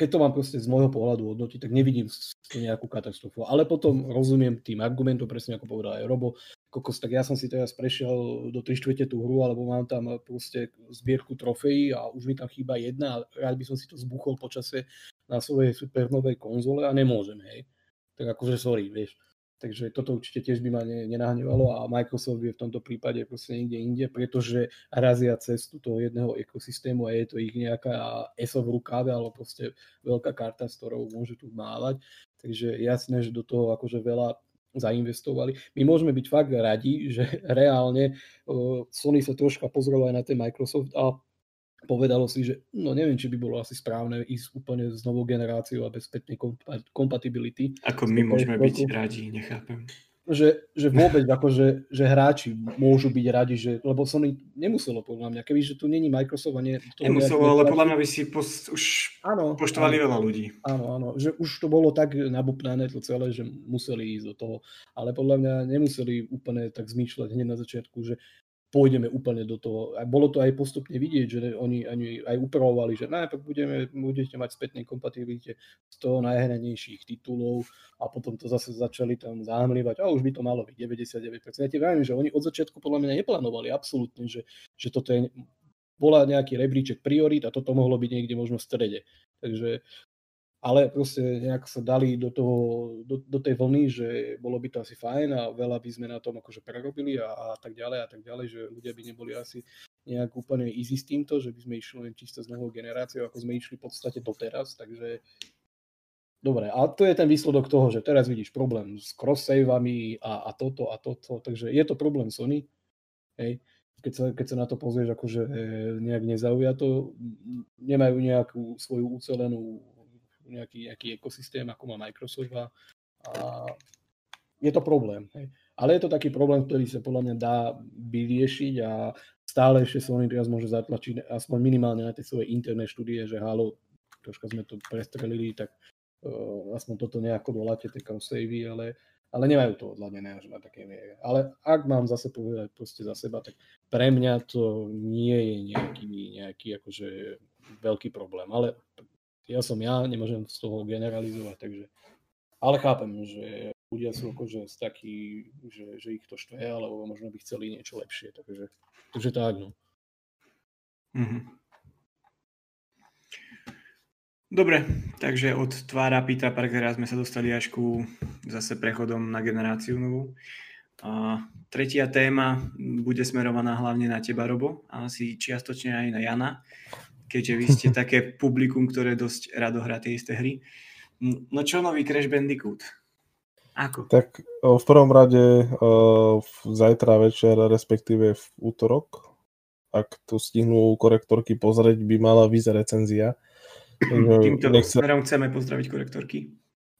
keď to mám proste z môjho pohľadu hodnotiť, tak nevidím nejakú katastrofu. Ale potom rozumiem tým argumentom, presne ako povedal aj Robo, kokos, tak ja som si teraz prešiel do 3 štvrte tú hru, alebo mám tam proste zbierku trofejí a už mi tam chýba jedna a rád by som si to zbuchol počase na svojej supernovej konzole a nemôžem, hej. Tak akože sorry, vieš. Takže toto určite tiež by ma nenahnevalo a Microsoft je v tomto prípade proste niekde inde, pretože razia cestu toho jedného ekosystému a je to ich nejaká ESO v rukáve, alebo proste veľká karta, s ktorou môžu tu mávať. Takže jasné, že do toho akože veľa zainvestovali. My môžeme byť fakt radi, že reálne Sony sa troška pozrelo aj na ten Microsoft a povedalo si, že no neviem, či by bolo asi správne ísť úplne s novou generáciou a bez spätnej kompatibility. Ako my môžeme byť radi, nechápem. Že, že vôbec akože, že hráči môžu byť radi, že, lebo Sony nemuselo podľa mňa, keby že tu není Microsoft a nie... Nemuselo, ale podľa mňa by si pos, už áno, poštovali áno, veľa ľudí. Áno, áno, že už to bolo tak nabupnané to celé, že museli ísť do toho, ale podľa mňa nemuseli úplne tak zmýšľať hneď na začiatku, že pôjdeme úplne do toho. A bolo to aj postupne vidieť, že oni, oni aj upravovali, že najprv budeme, budete mať spätnej kompatibilite z toho najhranejších titulov a potom to zase začali tam zámlivať a už by to malo byť 99%. Ja ti vravím, že oni od začiatku podľa mňa neplánovali absolútne, že, že toto je bola nejaký rebríček priorít a toto mohlo byť niekde možno v strede. Takže ale proste nejak sa dali do, toho, do, do tej vlny, že bolo by to asi fajn a veľa by sme na tom akože prerobili a, a tak ďalej a tak ďalej, že ľudia by neboli asi nejak úplne easy s týmto, že by sme išli len čisto s novou generáciou, ako sme išli v podstate doteraz, takže dobre, a to je ten výsledok toho, že teraz vidíš problém s cross-savami a, a toto a toto, takže je to problém Sony, hej, keď sa, keď sa na to pozrieš akože e, nejak nezaujato, nemajú nejakú svoju ucelenú nejaký, nejaký ekosystém, ako má Microsoft a, a je to problém. Hej. Ale je to taký problém, ktorý sa podľa mňa dá vyriešiť a stále ešte Sony teraz môže zatlačiť aspoň minimálne na tie svoje interné štúdie, že halo, troška sme to prestrelili, tak uh, aspoň toto nejako doláte, tie savey, ale, ale nemajú to odladené až na také miere. Ale ak mám zase povedať proste za seba, tak pre mňa to nie je nejaký, nejaký akože veľký problém, ale ja som ja, nemôžem z toho generalizovať, takže ale chápem, že ľudia sú akože takí, že, že ich to štve, alebo možno by chceli niečo lepšie, takže, takže tak, no. Mm-hmm. Dobre, takže od tvára Petra Parkera sme sa dostali až ku zase prechodom na generáciu novú. A tretia téma bude smerovaná hlavne na teba, Robo, a asi čiastočne aj na Jana keďže vy ste také publikum, ktoré dosť rado hrá tie isté hry. No čo nový Crash Bandicoot? Ako? Tak v prvom rade zajtra večer, respektíve v útorok, ak tu stihnú korektorky pozrieť, by mala vyzerať recenzia. Týmto Nechce... smerom chceme pozdraviť korektorky.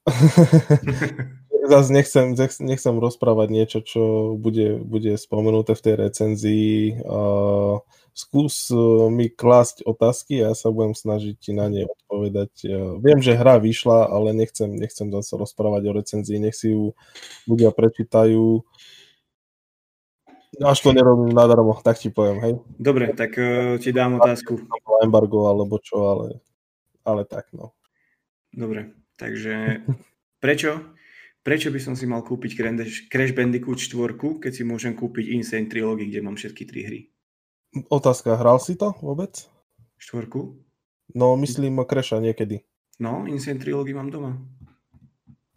Zase nechcem, nechcem rozprávať niečo, čo bude, bude spomenuté v tej recenzii. Uh, skús e, mi klásť otázky a ja sa budem snažiť ti na ne odpovedať. E, viem, že hra vyšla, ale nechcem, nechcem zase rozprávať o recenzii, nech si ju ľudia prečítajú. Až to nerobím nadarmo, tak ti poviem, hej? Dobre, tak uh, ti dám otázku. Embargo alebo čo, ale, ale tak, no. Dobre, takže prečo? Prečo by som si mal kúpiť Crash Bandicoot 4, keď si môžem kúpiť Insane Trilogy, kde mám všetky tri hry? Otázka, hral si to vôbec? Štvorku? No, myslím Kreša niekedy. No, Insane Trilogy mám doma.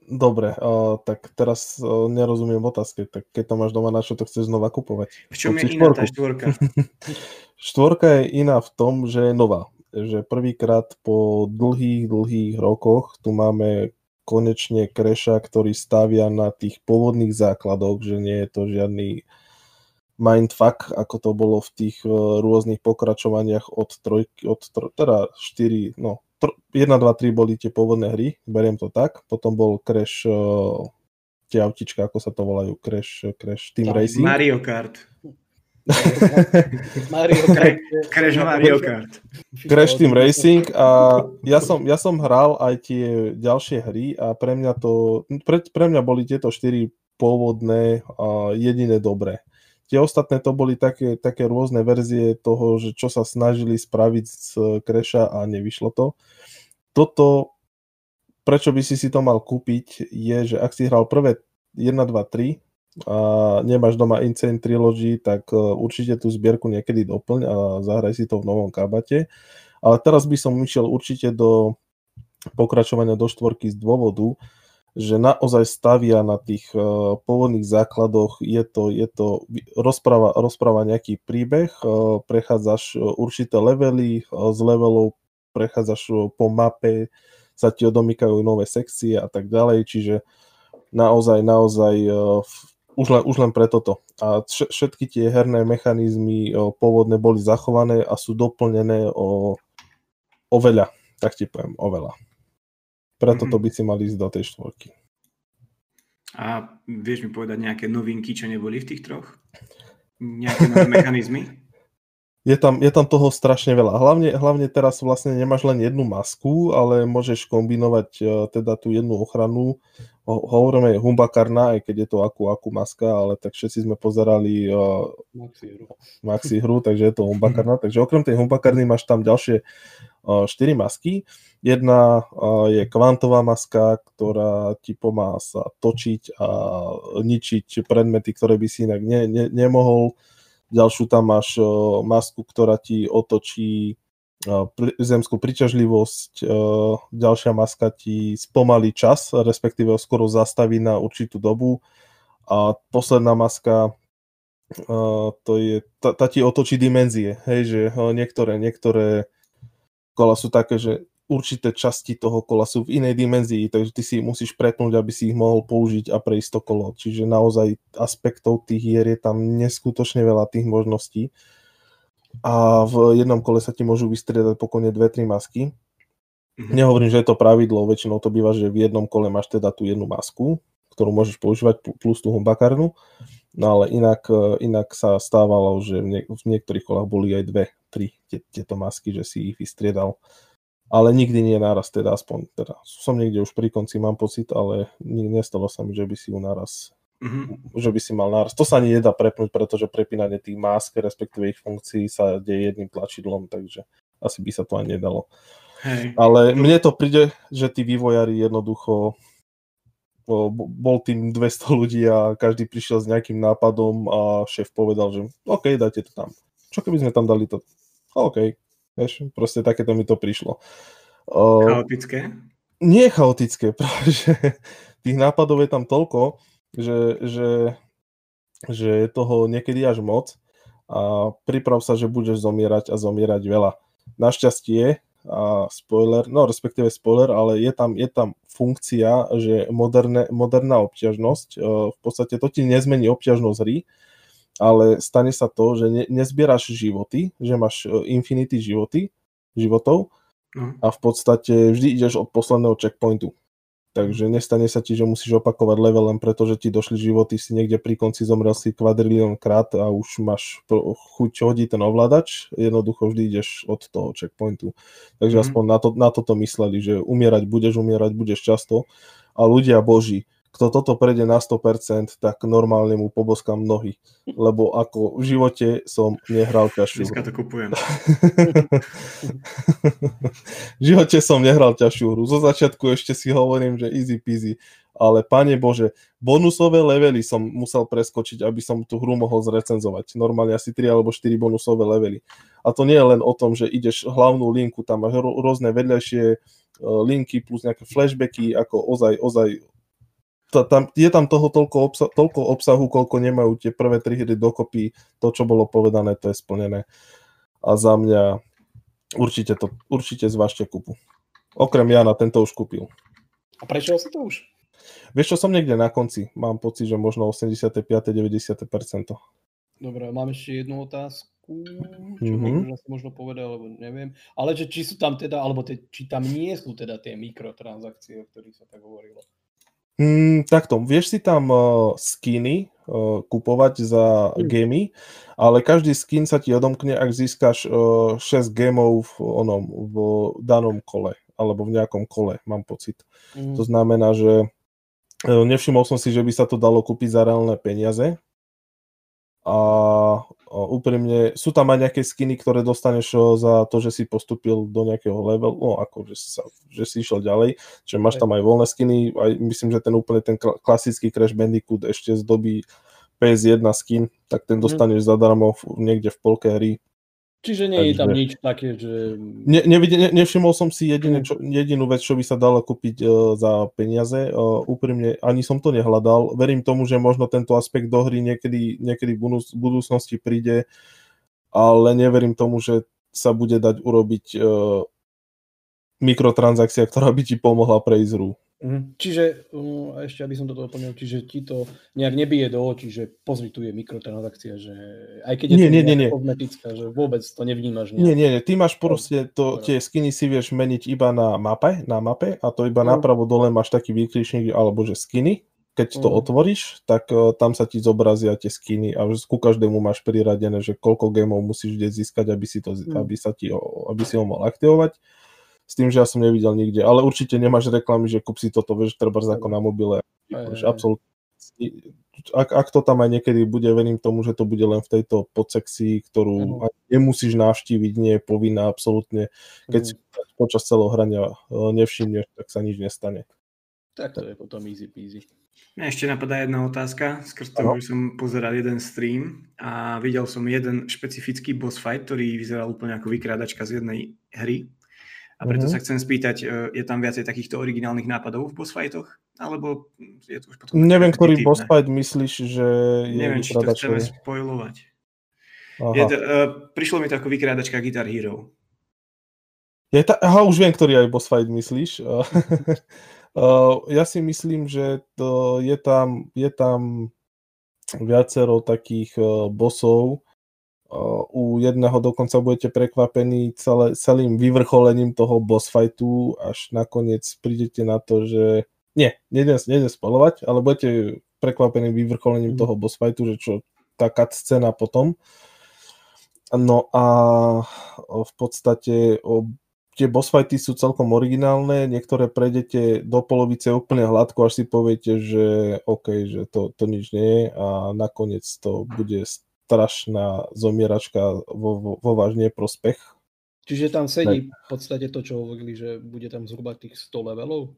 Dobre, uh, tak teraz uh, nerozumiem otázke, tak keď to máš doma, na čo to chceš znova kupovať? V čom je iná tá štvorka? štvorka je iná v tom, že je nová. Že prvýkrát po dlhých, dlhých rokoch tu máme konečne Kreša, ktorý stavia na tých pôvodných základoch, že nie je to žiadny mindfuck, ako to bolo v tých uh, rôznych pokračovaniach od trojky, od tro, teda 4, no, tr, 1, 2, 3 boli tie pôvodné hry, beriem to tak, potom bol Crash uh, tie autička, ako sa to volajú, Crash, Crash Team Racing. Mario Kart. Mario Kart. Crash Mario Kart. Crash Team Racing a ja som, ja som hral aj tie ďalšie hry a pre mňa to, pre, pre mňa boli tieto štyri pôvodné a jediné dobré. Tie ostatné to boli také, také rôzne verzie toho, že čo sa snažili spraviť z Crasha a nevyšlo to. Toto, prečo by si si to mal kúpiť, je, že ak si hral prvé 1, 2, 3, a nemáš doma Insane Trilogy, tak e, určite tú zbierku niekedy doplň a zahraj si to v novom kabate. Ale teraz by som išiel určite do pokračovania do štvorky z dôvodu, že naozaj stavia na tých uh, pôvodných základoch, je to, je to rozpráva, rozpráva nejaký príbeh, uh, prechádzaš určité levely, uh, z levelov prechádzaš po mape, sa ti odomykajú nové sekcie a tak ďalej, čiže naozaj, naozaj už len, už len pre toto. A všetky tie herné mechanizmy o, pôvodné boli zachované a sú doplnené o, o veľa, tak ti poviem, o veľa. Preto to mhm. by si mali ísť do tej štvorky. A vieš mi povedať nejaké novinky, čo neboli v tých troch? Nejaké nové mechanizmy? je tam, je tam toho strašne veľa. Hlavne, hlavne teraz vlastne nemáš len jednu masku, ale môžeš kombinovať uh, teda tú jednu ochranu. Ho, hovoríme Humbakarna, aj keď je to akú, akú maska, ale tak všetci sme pozerali uh, Maxi, hru. Maxi hru, takže je to Humbakarna. Takže okrem tej Humbakarny máš tam ďalšie uh, 4 masky. Jedna uh, je kvantová maska, ktorá ti pomáha sa točiť a ničiť predmety, ktoré by si inak ne, ne, nemohol ďalšiu tam máš masku, ktorá ti otočí zemskú príťažlivosť, ďalšia maska ti spomalí čas, respektíve ho skoro zastaví na určitú dobu a posledná maska to je, tá, tá ti otočí dimenzie, hej, že niektoré, niektoré kola sú také, že určité časti toho kola sú v inej dimenzii, takže ty si musíš prepnúť, aby si ich mohol použiť a prejsť to kolo. Čiže naozaj aspektov tých hier je tam neskutočne veľa tých možností. A v jednom kole sa ti môžu vystriedať pokojne dve, tri masky. Mm-hmm. Nehovorím, že je to pravidlo, väčšinou to býva, že v jednom kole máš teda tú jednu masku, ktorú môžeš používať plus tú humbakarnu, no ale inak, inak sa stávalo, že v, nie, v niektorých kolách boli aj dve, tri tieto masky, že si ich vystriedal ale nikdy nie naraz, teda aspoň, teda som niekde už pri konci, mám pocit, ale nestalo sa mi, že by si ju naraz mm-hmm. že by si mal naraz. To sa ani nedá prepnúť, pretože prepínanie tých másk, respektíve ich funkcií sa deje jedným tlačidlom, takže asi by sa to ani nedalo. Hej. Ale mne to príde, že tí vývojári jednoducho bol tým 200 ľudí a každý prišiel s nejakým nápadom a šéf povedal, že OK, dajte to tam. Čo keby sme tam dali to? OK, Vieš, proste takéto mi to prišlo. Chaotické? Nie je chaotické, práve že tých nápadov je tam toľko, že, že, že je toho niekedy až moc a priprav sa, že budeš zomierať a zomierať veľa. Našťastie, a spoiler, no respektíve spoiler, ale je tam, je tam funkcia, že moderné, moderná obťažnosť, v podstate to ti nezmení obťažnosť hry, ale stane sa to, že ne, nezbieraš životy, že máš e, infinity životy, životov no. a v podstate vždy ideš od posledného checkpointu. Takže nestane sa ti, že musíš opakovať level len preto, že ti došli životy, si niekde pri konci zomrel si kvadrilión krát a už máš chuť hodiť ten ovládač, jednoducho vždy ideš od toho checkpointu. Takže mm. aspoň na, to, na toto mysleli, že umierať budeš, umierať budeš často a ľudia boží, kto toto prejde na 100%, tak normálne mu poboskám nohy. Lebo ako v živote som nehral ťažšiu hru. to kupujem. v živote som nehral ťažšiu hru. Zo začiatku ešte si hovorím, že easy peasy. Ale pane Bože, bonusové levely som musel preskočiť, aby som tú hru mohol zrecenzovať. Normálne asi 3 alebo 4 bonusové levely. A to nie je len o tom, že ideš hlavnú linku, tam máš rôzne vedľajšie e, linky plus nejaké flashbacky, ako ozaj, ozaj tam, je tam toho toľko, obsa, toľko obsahu, koľko nemajú tie prvé tri hry dokopy. To, čo bolo povedané, to je splnené. A za mňa určite, to, určite zvážte kupu. Okrem Jana, tento už kúpil. A prečo si to už? Vieš čo, som niekde na konci. Mám pocit, že možno 85. 90%. Dobre, mám ešte jednu otázku, čo mm-hmm. možno, možno povedať, alebo neviem. Ale že či sú tam teda, alebo te, či tam nie sú teda tie mikrotransakcie, o ktorých sa tak hovorilo. Mm, takto, vieš si tam uh, skiny uh, kupovať za mm. gamy, ale každý skin sa ti odomkne, ak získaš uh, 6 gamov v, onom, v danom kole, alebo v nejakom kole, mám pocit. Mm. To znamená, že uh, nevšimol som si, že by sa to dalo kúpiť za reálne peniaze, a úprimne sú tam aj nejaké skiny, ktoré dostaneš za to, že si postupil do nejakého levelu, no ako, že si, sa, že si išiel ďalej, že máš tam aj voľné skiny, aj myslím, že ten úplne ten klasický Crash Bandicoot ešte z doby PS1 skin, tak ten mhm. dostaneš mm. zadarmo niekde v polke hry Čiže nie Takže... je tam nič také, že... Ne, ne, ne, nevšimol som si jedine, čo, jedinú vec, čo by sa dalo kúpiť uh, za peniaze. Uh, úprimne, ani som to nehľadal. Verím tomu, že možno tento aspekt do hry niekedy, niekedy v budúcnosti príde, ale neverím tomu, že sa bude dať urobiť uh, mikrotransakcia, ktorá by ti pomohla prejsť hru. Mhm. Čiže, um, ešte aby som toto doplnil, čiže ti to nejak nebije do očí, že pozri, tu je mikrotransakcia, že aj keď je nie, to nie, nie, nie. kozmetická, že vôbec to nevnímaš. Nejak. Nie, nie, nie, ty máš proste, to, tie skiny si vieš meniť iba na mape, na mape a to iba mm. napravo dole máš taký výkričník, alebo že skiny, keď to mm. otvoríš, tak uh, tam sa ti zobrazia tie skiny a ku každému máš priradené, že koľko gemov musíš kde získať, aby si, to, mm. aby, sa ti, aby si ho mal aktivovať s tým, že ja som nevidel nikde, ale určite nemáš reklamy, že kúp si toto, vieš, treba ako na mobile. Absolutne. Ak, ak to tam aj niekedy bude, verím tomu, že to bude len v tejto podsekcii, ktorú uh-huh. nemusíš navštíviť, nie je povinná absolútne. Keď uh-huh. si počas celého hrania e, nevšimneš, tak sa nič nestane. Tak to je potom easy peasy. Mňa ešte napadá jedna otázka, skrz toho, že som pozeral jeden stream a videl som jeden špecifický boss fight, ktorý vyzeral úplne ako vykrádačka z jednej hry a preto uh-huh. sa chcem spýtať, e, je tam viacej takýchto originálnych nápadov v boss fightoch? Alebo je to už potom... Neviem, ktorý boss fight myslíš, že je Neviem, či to chceme spojovať. Je to, uh, prišlo mi to ako vykrádačka Guitar Hero. Je ta, aha, už viem, ktorý aj boss fight myslíš. uh, ja si myslím, že to je, tam, je tam viacero takých uh, bossov, u jedného dokonca budete prekvapení celé, celým vyvrcholením toho boss fightu, až nakoniec prídete na to, že nie, nejdem, nejdem spolovať, ale budete prekvapení vyvrcholením mm. toho boss fightu, že čo tá scéna potom. No a v podstate o, tie boss fighty sú celkom originálne, niektoré prejdete do polovice úplne hladko, až si poviete, že OK, že to, to nič nie je a nakoniec to bude strašná zomieračka vo, vo, vo váš neprospech. Čiže tam sedí v podstate to, čo hovorili, že bude tam zhruba tých 100 levelov?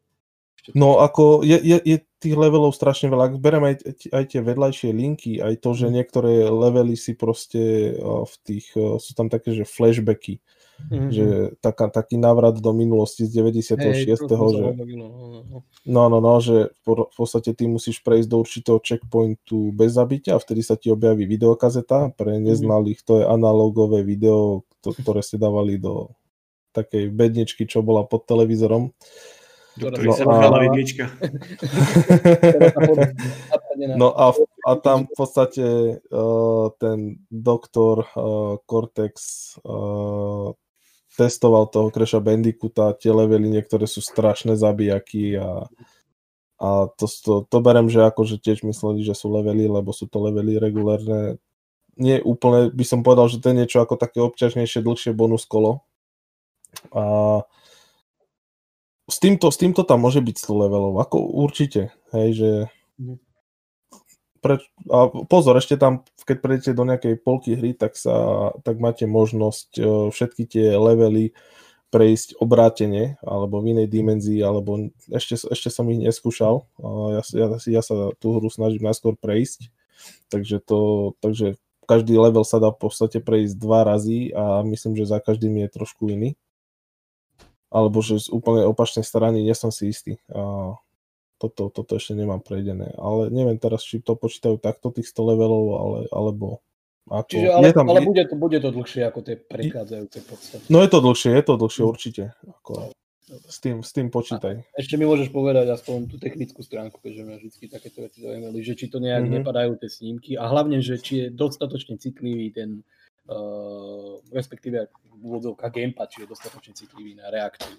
No ako je, je, je tých levelov strašne veľa. Ak bereme aj, aj tie vedľajšie linky, aj to, že mhm. niektoré levely si proste v tých, sú tam také, že flashbacky. Mm-hmm. Že taká, taký návrat do minulosti z 96. Hey, že, no, no, no. no, no, no, že v podstate ty musíš prejsť do určitého checkpointu bez zabitia a vtedy sa ti objaví videokazeta. Pre mhm. neznalých to je analogové video, to, ktoré ste dávali do takej bedničky, čo bola pod televízorom. Do ktorej no, sa a... vidlička. no a, a tam v podstate uh, ten doktor uh, Cortex uh, testoval toho Crasha Bandicoota, tie levely niektoré sú strašné zabijaky a, a to, to, to berem, že akože tiež mysleli, že sú levely, lebo sú to levely regulárne. Nie úplne, by som povedal, že to je niečo ako také obťažnejšie, dlhšie bonus kolo. A s týmto, s týmto tam môže byť 100 levelov, ako určite, hej, že preč, a pozor, ešte tam, keď prejdete do nejakej polky hry, tak, sa, tak máte možnosť e, všetky tie levely prejsť obrátene, alebo v inej dimenzii, alebo ešte, ešte som ich neskúšal. Ja, ja, ja sa tú hru snažím najskôr prejsť, takže, to, takže každý level sa dá v podstate prejsť dva razy a myslím, že za každým je trošku iný. Alebo že z úplne opačnej strany nie som si istý. A toto, toto ešte nemám prejdené. Ale neviem teraz, či to počítajú takto tých 100 levelov, ale, alebo ako... Čiže, ale, tam, ale bude, to, bude to dlhšie ako tie prechádzajúce podstate. No je to dlhšie, je to dlhšie určite. Ako, s, tým, s tým počítaj. A ešte mi môžeš povedať aspoň tú technickú stránku, keďže mňa vždy takéto veci zaujímali, že či to nejak mm-hmm. nepadajú tie snímky a hlavne, že či je dostatočne citlivý ten, uh, respektíve v úvodzovkách gamepad, či je dostatočne citlivý na reakciu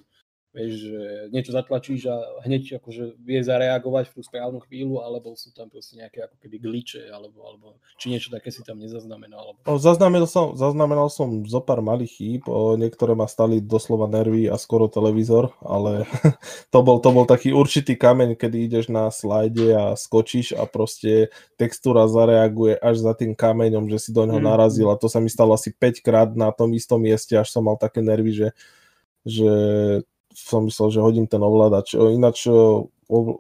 Vieš, že niečo zatlačíš a hneď akože vie zareagovať v tú správnu chvíľu, alebo sú tam proste nejaké ako keby gliče, alebo, alebo či niečo také si tam nezaznamenal. Alebo... Zaznamenal, som, zaznamenal som zo pár malých chýb, o, niektoré ma stali doslova nervy a skoro televízor, ale to bol, to bol taký určitý kameň, kedy ideš na slajde a skočíš a proste textúra zareaguje až za tým kameňom, že si do neho mm. narazil a to sa mi stalo asi 5 krát na tom istom mieste, až som mal také nervy, že že som myslel, že hodím ten ovládač. Ináč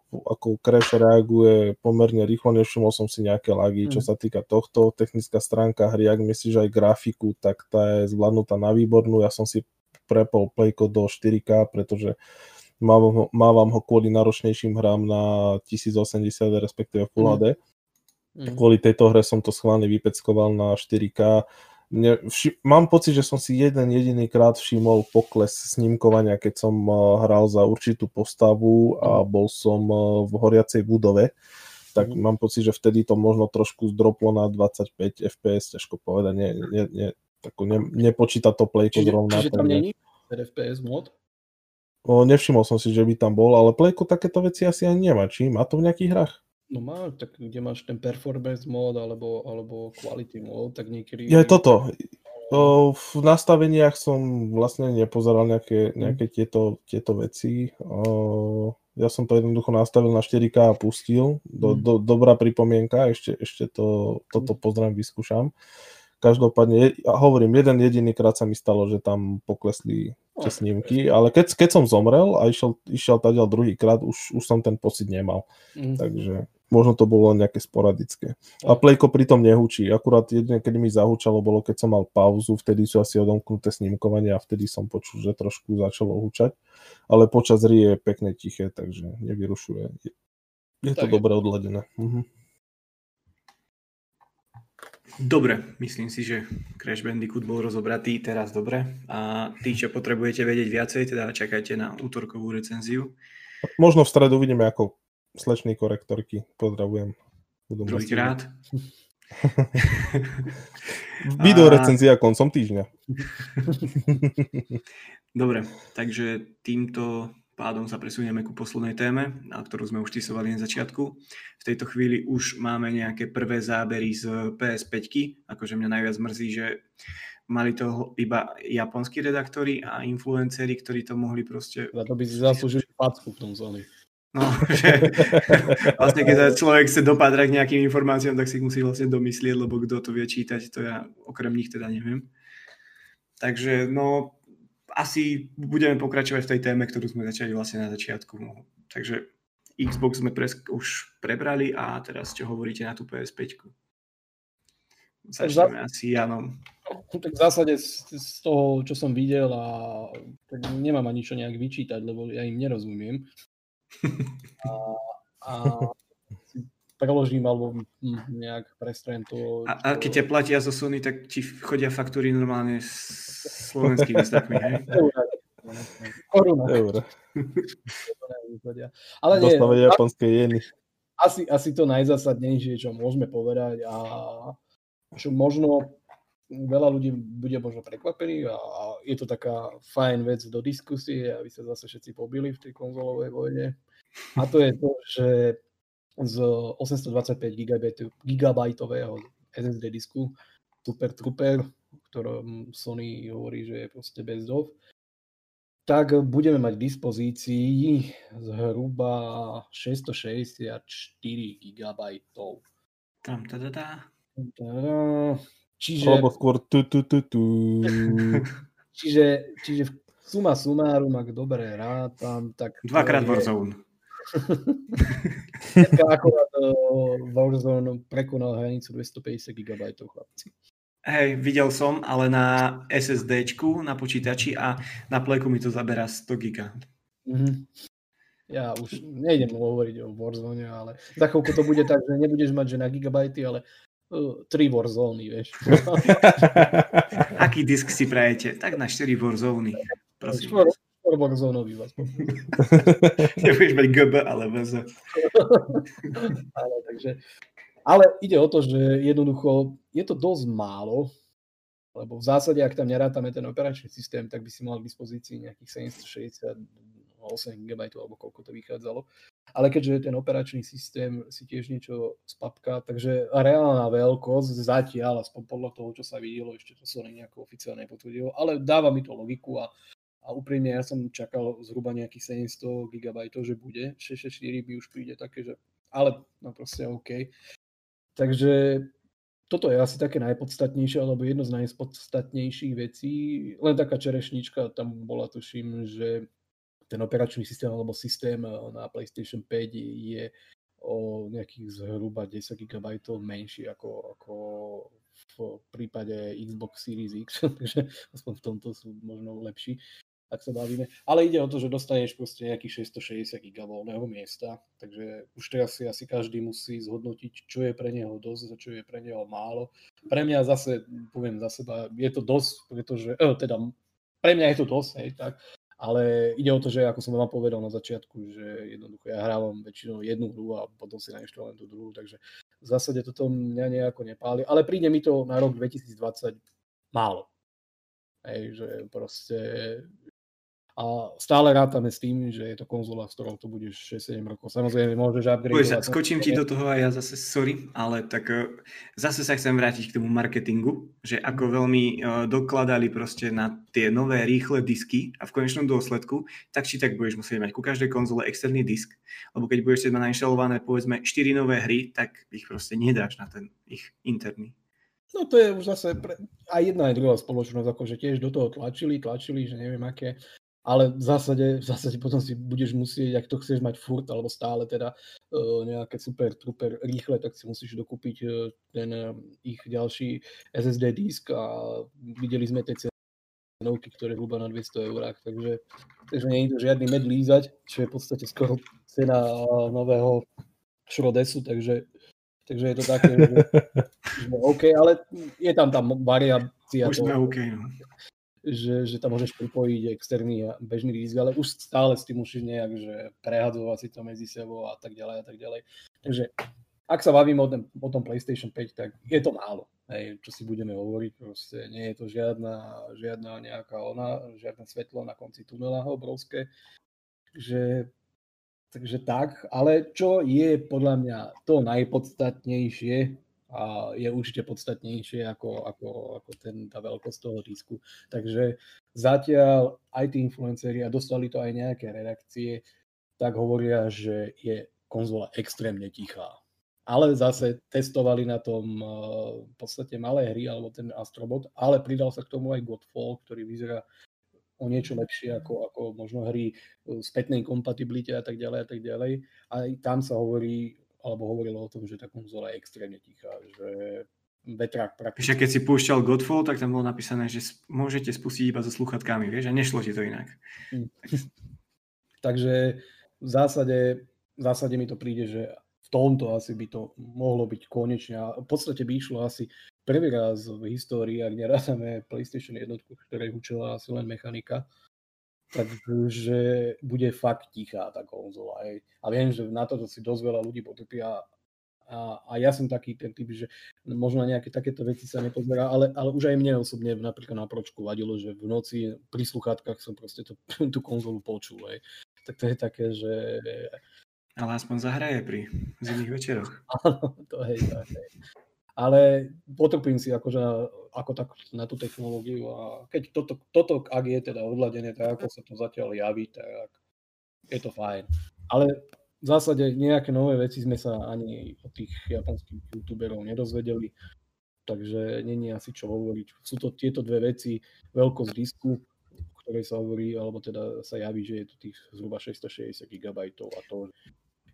ako Crash reaguje pomerne rýchlo, nevšimol som si nejaké lagy, čo mm. sa týka tohto. Technická stránka hry, ak myslíš aj grafiku, tak tá je zvládnutá na výbornú. Ja som si prepol Playko do 4K, pretože mávam ho, mávam ho kvôli náročnejším hrám na 1080, respektíve Full HD. Mm. Kvôli tejto hre som to schválne vypeckoval na 4K ne, vši- mám pocit, že som si jeden jediný krát všimol pokles snímkovania, keď som uh, hral za určitú postavu a mhm. bol som uh, v horiacej budove, tak mm. mám pocit, že vtedy to možno trošku zdroplo na 25 fps, ťažko povedať, nie, nie, nie, tako ne, nepočíta to playko čiže, zrovna. Čiže tam není FPS mod? O, nevšimol som si, že by tam bol, ale Playko takéto veci asi ani nemá. Či má to v nejakých hrách? No má, tak kde máš ten performance mod alebo, alebo quality mod, tak niekedy... Je toto. O, v nastaveniach som vlastne nepozeral nejaké, mhm. nejaké tieto, tieto veci. O, ja som to jednoducho nastavil na 4K a pustil. Do, mm. do, dobrá pripomienka, ešte, ešte to, toto mhm. pozriem, vyskúšam. Každopádne, ja hovorím, jeden jediný krát sa mi stalo, že tam poklesli tie snímky, ale keď, keď som zomrel a išiel, išiel tady druhý krát, už, už som ten pocit nemal. Mm. Takže možno to bolo nejaké sporadické. A Playko pritom nehučí. Akurát jedine, kedy mi zahúčalo, bolo keď som mal pauzu, vtedy sú asi odomknuté snímkovanie a vtedy som počul, že trošku začalo húčať. Ale počas hry je pekne tiché, takže nevyrušuje. Je, je to dobre odladené. Mhm. Dobre, myslím si, že Crash Bandicoot bol rozobratý teraz dobre. A tí, čo potrebujete vedieť viacej, teda čakajte na útorkovú recenziu. Možno v stredu uvidíme, ako slečný korektorky. Pozdravujem. Druhýkrát. Video recenzia koncom týždňa. Dobre, takže týmto pádom sa presunieme ku poslednej téme, na ktorú sme už tisovali na začiatku. V tejto chvíli už máme nejaké prvé zábery z PS5, akože mňa najviac mrzí, že mali to iba japonskí redaktori a influenceri, ktorí to mohli proste... Za to by si zaslúžili facku v tom Sony. No, že vlastne keď sa človek chce dopadrať k nejakým informáciám, tak si musí vlastne domyslieť, lebo kto to vie čítať, to ja okrem nich teda neviem. Takže no, asi budeme pokračovať v tej téme, ktorú sme začali vlastne na začiatku. No. Takže Xbox sme pres- už prebrali a teraz čo hovoríte na tú PS5? Začneme asi Janom. Tak v zásade z, z toho, čo som videl a tak nemám ani čo nejak vyčítať, lebo ja im nerozumiem a, a preložím alebo nejak prestrem to. A, a keď ťa platia zo Sony, tak ti chodia faktúry normálne s slovenskými znakmi, hej? Koruna. Euro. Ale nie, Dostávajú japonské jeny. Asi, asi to najzásadnejšie, čo môžeme povedať a čo možno veľa ľudí bude možno prekvapených a je to taká fajn vec do diskusie, aby sa zase všetci pobili v tej konzolovej vojne. A to je to, že z 825 GB, gigabajtového SSD disku Super Trooper, ktorom Sony hovorí, že je proste bez dov, tak budeme mať k dispozícii zhruba 664 GB. Tam, tada. Čiže... Alebo skôr tu, tu, tu, tu. čiže, čiže suma sumárum, ak dobre rátam, tak... Dvakrát je... Warzone. akorát uh, Warzone prekonal hranicu 250 GB, chlapci. Hej, videl som, ale na SSDčku, na počítači a na pleku mi to zaberá 100 GB. Mm-hmm. Ja už nejdem hovoriť o Warzone, ale za chvíľku to bude tak, že nebudeš mať že na gigabajty, ale Uh, 3 Warzone, vieš. Aký disk si prajete? Tak na 4 Warzone. Prosím. 4, 4 Warzone vás Nebudeš mať GB, ale bez. ale, takže, ale ide o to, že jednoducho je to dosť málo, lebo v zásade, ak tam nerátame ten operačný systém, tak by si mal k dispozícii nejakých 760 8 GB alebo koľko to vychádzalo. Ale keďže ten operačný systém si tiež niečo spapká, takže reálna veľkosť zatiaľ, aspoň podľa toho, čo sa videlo, ešte to Sony nejako oficiálne potvrdilo, ale dáva mi to logiku a, a úprimne ja som čakal zhruba nejakých 700 GB, že bude, 664 by už príde také, že ale no proste OK. Takže toto je asi také najpodstatnejšie, alebo jedno z najpodstatnejších vecí. Len taká čerešnička, tam bola tuším, že ten operačný systém alebo systém eh, na PlayStation 5 je o nejakých zhruba 10 GB menší ako, ako v prípade Xbox Series X, takže aspoň v tomto sú možno lepší ak sa bavíme. Ale ide o to, že dostaneš proste nejakých 660 GB miesta, takže už teraz si asi každý musí zhodnotiť, čo je pre neho dosť a čo je pre neho málo. Pre mňa zase, poviem za seba, je to dosť, pretože, eh, teda pre mňa je to dosť, hej, tak, ale ide o to, že ako som vám povedal na začiatku, že jednoducho ja hrávam väčšinou jednu hru a potom si nainštalujem tú druhú, takže v zásade toto mňa nejako nepáli, ale príde mi to na rok 2020 málo. Hej, že proste a stále rátame s tým, že je to konzola, s ktorou to budeš 6-7 rokov. Samozrejme, môžeš upgradeovať. Skočím ti do toho a ja zase, sorry, ale tak uh, zase sa chcem vrátiť k tomu marketingu, že ako mhm. veľmi uh, dokladali proste na tie nové rýchle disky a v konečnom dôsledku, tak či tak budeš musieť mať ku každej konzole externý disk, lebo keď budeš mať nainštalované povedzme 4 nové hry, tak ich proste nedáš na ten ich interný. No to je už zase pre... aj jedna aj druhá spoločnosť, akože tiež do toho tlačili, tlačili, že neviem aké ale v zásade, v zásade potom si budeš musieť, ak to chceš mať furt, alebo stále teda uh, nejaké super, super rýchle, tak si musíš dokúpiť uh, ten uh, ich ďalší SSD disk a videli sme tie cenovky, ktoré hruba na 200 eurách, takže, takže nie je to žiadny med lízať, čo je v podstate skoro cena nového Šrodesu, takže Takže je to také, že, že OK, ale je tam tam variácia. Už sme OK, no že, že tam môžeš pripojiť externý a bežný disk, ale už stále s tým musíš nejak že prehadzovať si to medzi sebou a tak ďalej a tak ďalej. Takže ak sa bavíme o, ten, o tom PlayStation 5, tak je to málo. Hej, čo si budeme hovoriť, proste nie je to žiadna, žiadna nejaká ona, žiadne svetlo na konci tunela obrovské. Že, takže tak, ale čo je podľa mňa to najpodstatnejšie, a je určite podstatnejšie ako, ako, ako ten, tá veľkosť toho disku. Takže zatiaľ aj tí influenceri, a dostali to aj nejaké redakcie, tak hovoria, že je konzola extrémne tichá. Ale zase testovali na tom uh, v podstate malé hry, alebo ten Astrobot, ale pridal sa k tomu aj Godfall, ktorý vyzerá o niečo lepšie ako, ako možno hry spätnej kompatibilite a tak ďalej a tak ďalej. Aj tam sa hovorí alebo hovorilo o tom, že tá konzola je extrémne tichá, že vetrák prakticky... keď si púšťal Godfall, tak tam bolo napísané, že môžete spustiť iba so sluchatkami, vieš, a nešlo ti to inak. Hm. Takže v zásade, v zásade mi to príde, že v tomto asi by to mohlo byť konečne. A v podstate by išlo asi prvý raz v histórii, ak nerátame PlayStation jednotku, ktorej učila asi len mechanika, takže bude fakt tichá tá konzola. Hej. A viem, že na toto si dosť veľa ľudí potrpia a, a ja som taký ten typ, že možno nejaké takéto veci sa nepozerá, ale, ale už aj mne osobne napríklad na pročku vadilo, že v noci pri sluchátkach som proste to, tú konzolu počul. Hej. Tak to je také, že... Ale aspoň zahraje pri zimných večeroch. Áno, to hej, tak hej ale potrpím si akože ako tak na tú technológiu a keď toto, toto ak je teda odladené tak, ako sa to zatiaľ javí, tak je to fajn. Ale v zásade nejaké nové veci sme sa ani od tých japonských youtuberov nedozvedeli, takže není asi čo hovoriť. Sú to tieto dve veci, veľkosť disku, ktorej sa hovorí, alebo teda sa javí, že je to tých zhruba 660 GB a to,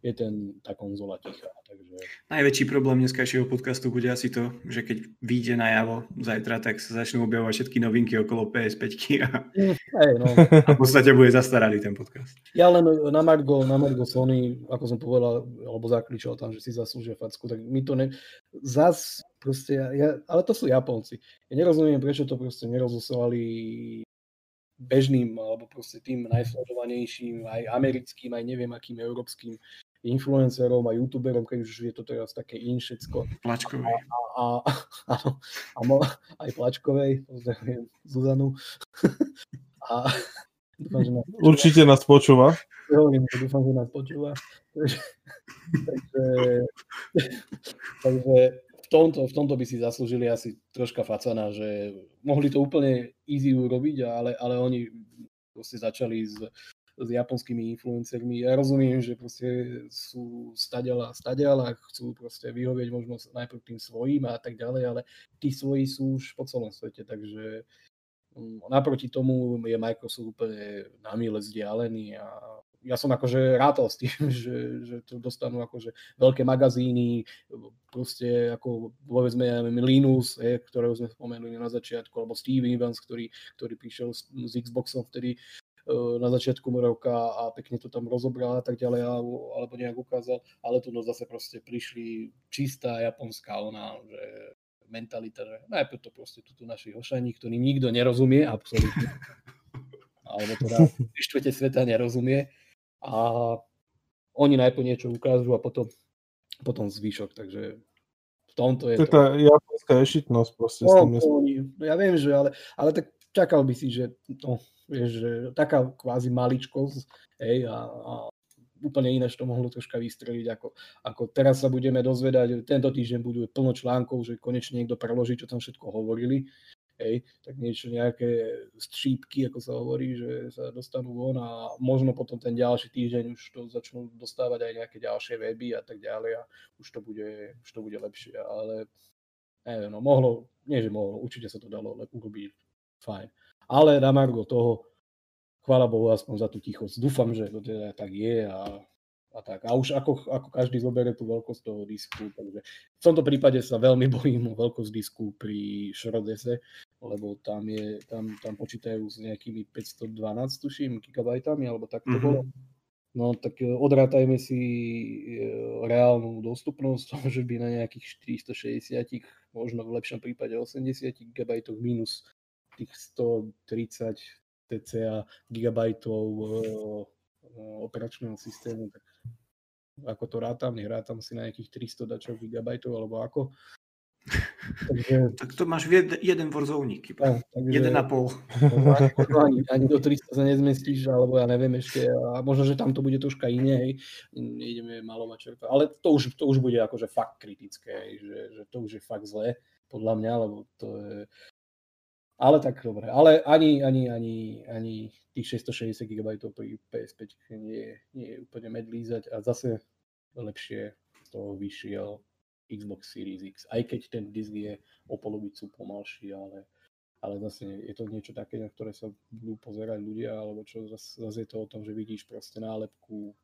je ten, tá konzola tichá. Takže... Najväčší problém dneskajšieho podcastu bude asi to, že keď vyjde najavo zajtra, tak sa začnú objavovať všetky novinky okolo PS5 a, mm, hey, no. a v podstate bude zastaralý ten podcast. Ja len na Margo, na Margo Sony, ako som povedal, alebo zakričal tam, že si zaslúžia facku, tak mi to ne... Zas proste, ja, ale to sú Japonci. Ja nerozumiem, prečo to proste nerozosovali bežným alebo proste tým najsledovanejším, aj americkým, aj neviem akým európskym influencerom a youtuberom, keď už je to teraz také in všetko. Plačkovej. A, a, a, a, mo, aj Plačkovej, pozdravujem Zuzanu. a, Dúfam, že nás počúva. Určite nás počúva. Hovorím, dúfam, že nás počúva. takže, takže v, tomto, v tomto by si zaslúžili asi troška facana, že mohli to úplne easy urobiť, ale, ale oni proste začali s, s japonskými influencermi. Ja rozumiem, že proste sú stadiaľ a stadiaľ a chcú proste vyhovieť možno najprv tým svojím a tak ďalej, ale tí svoji sú už po celom svete, takže mm, naproti tomu je Microsoft úplne na mile vzdialený a ja som akože rátal s tým, že, že to dostanú akože veľké magazíny, proste ako povedzme Linus, je, ktorého sme spomenuli na začiatku, alebo Steve Evans, ktorý, ktorý prišiel s, s Xboxom vtedy na začiatku roka a pekne to tam rozobral a tak ďalej, alebo nejak ukázal, ale tu no zase proste prišli čistá japonská ona, že mentalita, že najprv to proste tu naši hošani, ktorým nikto nerozumie, absolútne. Alebo teda štvrte sveta nerozumie. A oni najprv niečo ukážu a potom, potom zvyšok, takže v tomto je to... Tá japonská ješitnosť proste. No, s tým no, ja viem, že ale, ale tak čakal by si, že no, vieš, že taká kvázi maličkosť, hej, a, a úplne ináč to mohlo troška vystreliť, ako, ako teraz sa budeme dozvedať, tento týždeň budú plno článkov, že konečne niekto preloží, čo tam všetko hovorili, hej, tak niečo, nejaké střípky, ako sa hovorí, že sa dostanú von a možno potom ten ďalší týždeň už to začnú dostávať aj nejaké ďalšie weby a tak ďalej a už to bude, už to bude lepšie, ale neviem, no mohlo, nie že mohlo, určite sa to dalo urobiť fajn. Ale na Margo toho, chvála Bohu aspoň za tú tichosť. Dúfam, že to teda tak je a, a tak. A už ako, ako každý zoberie tú veľkosť toho disku, takže v tomto prípade sa veľmi bojím o veľkosť disku pri Šrodese, lebo tam, je, tam, tam počítajú s nejakými 512, tuším, gigabajtami, alebo tak to mm-hmm. bolo. No tak e, odrátajme si e, reálnu dostupnosť, že by na nejakých 460, možno v lepšom prípade 80 GB minus tých 130 TCA gigabajtov eh, operačného systému, tak ako to rátam, nehrátam si na nejakých 300 dačov gigabajtov alebo ako. Takže, tak to máš jed, jeden vorzovník, no, takže, jeden a pol. Ani, ani do 300 sa nezmestíš, alebo ja neviem ešte, a možno, že tam to bude troška iné, hej, nejdeme malovať čerpa, ale to už, to už bude akože fakt kritické, hej, že, že to už je fakt zlé, podľa mňa, lebo to je, ale tak dobre. Ale ani, ani, ani, ani tých 660 GB pri PS5 nie, nie je úplne medlízať a zase lepšie z toho vyšiel Xbox Series X. Aj keď ten disk je o polovicu pomalší, ale, ale zase je to niečo také, na ktoré sa budú pozerať ľudia, alebo čo zase, zase je to o tom, že vidíš proste nálepku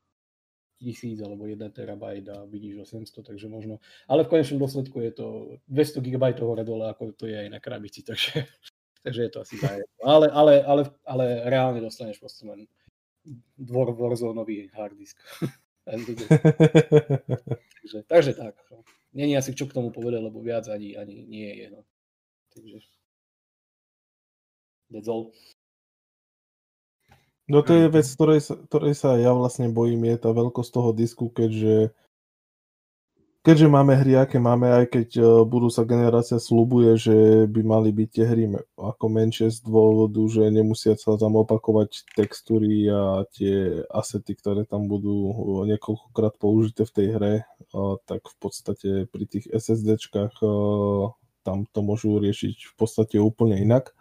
1000 alebo 1 terabajt a vidíš 800, takže možno, ale v konečnom dôsledku je to 200 GB hore dole, ako to je aj na krabici, takže takže je to asi zajedno. Ale, ale, ale, ale reálne dostaneš proste len dvor Warzone-nový hard disk. takže, takže tak. No. Není asi čo k tomu povedať, lebo viac ani, ani nie je. No. Takže that's all. No to je vec, ktorej sa, ktorej sa ja vlastne bojím, je tá veľkosť toho disku, keďže keďže máme hry, aké máme, aj keď uh, budú sa generácia slubuje, že by mali byť tie hry ako menšie z dôvodu, že nemusia sa tam opakovať textúry a tie asety, ktoré tam budú niekoľkokrát použité v tej hre, uh, tak v podstate pri tých SSDčkách tam to môžu riešiť v podstate úplne inak.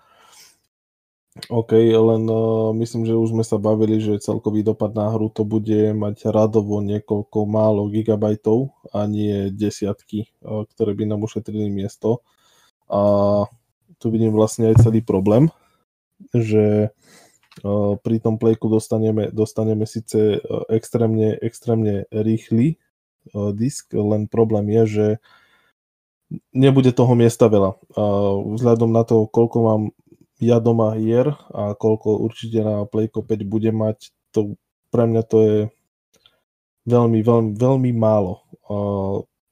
OK, len uh, myslím, že už sme sa bavili, že celkový dopad na hru to bude mať radovo niekoľko málo gigabajtov a nie desiatky, uh, ktoré by nám ušetrili miesto. A tu vidím vlastne aj celý problém, že uh, pri tom playku dostaneme, dostaneme síce extrémne, extrémne rýchly uh, disk, len problém je, že nebude toho miesta veľa. Uh, vzhľadom na to, koľko mám ja doma hier a koľko určite na Playko 5 bude mať, to pre mňa to je veľmi, veľmi, veľmi málo.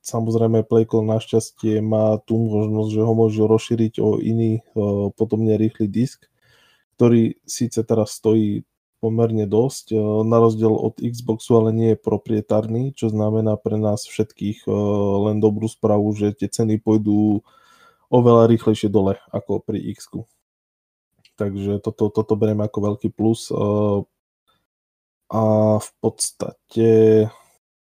Samozrejme Playko našťastie má tú možnosť, že ho môžu rozšíriť o iný podobne rýchly disk, ktorý síce teraz stojí pomerne dosť, na rozdiel od Xboxu, ale nie je proprietárny, čo znamená pre nás všetkých len dobrú správu, že tie ceny pôjdu oveľa rýchlejšie dole ako pri X. takže toto, toto beriem ako veľký plus. A v podstate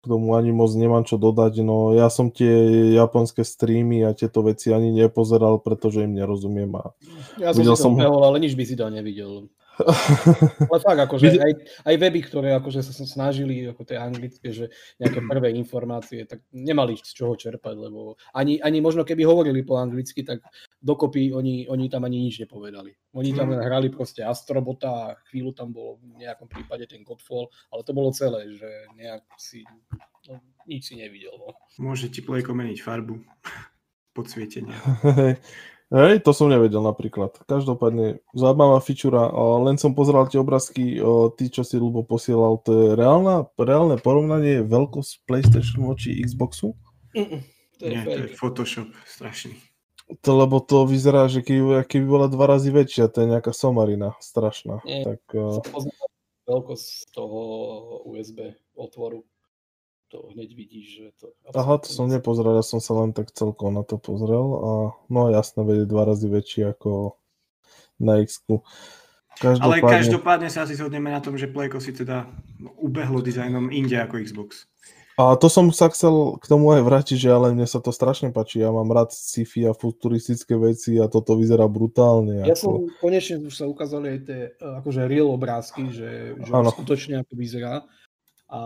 k tomu ani moc nemám čo dodať. No ja som tie japonské streamy a tieto veci ani nepozeral, pretože im nerozumiem. A ja som si to som... Behol, ale nič by si to nevidel. Ale fakt, akože aj, aj weby, ktoré akože sa snažili, ako tie anglické, že nejaké prvé informácie, tak nemali z čoho čerpať, lebo ani, ani možno keby hovorili po anglicky, tak dokopy oni, oni tam ani nič nepovedali. Oni tam mm. hrali proste Astrobota a chvíľu tam bolo v nejakom prípade ten Godfall, ale to bolo celé, že nejak si, no, nič si nevidel. No. Môže ti plejko meniť farbu podsvietenia. Hej, to som nevedel napríklad. Každopádne zaujímavá fičura. Len som pozeral tie obrázky, ty, čo si ľubo posielal, to je reálna, reálne porovnanie veľkosť PlayStation voči Xboxu? Mm-mm, to je Nie, to je Photoshop strašný. To, lebo to vyzerá, že keby, keby bola dva razy väčšia, to je nejaká somarina strašná. Nie, tak, uh... veľkosť toho USB otvoru to hneď vidíš, že to... Aha, to som nepozeral, ja som sa len tak celkom na to pozrel a no jasné, vedieť dva razy väčší ako na x Každopádne... Ale každopádne sa asi zhodneme na tom, že Playko si teda ubehlo dizajnom inde ako Xbox. A to som sa chcel k tomu aj vrátiť, že ale mne sa to strašne páči. Ja mám rád sci-fi a futuristické veci a toto vyzerá brutálne. Ja ako... som konečne už sa ukázali aj tie akože real obrázky, že, že skutočne ako vyzerá. A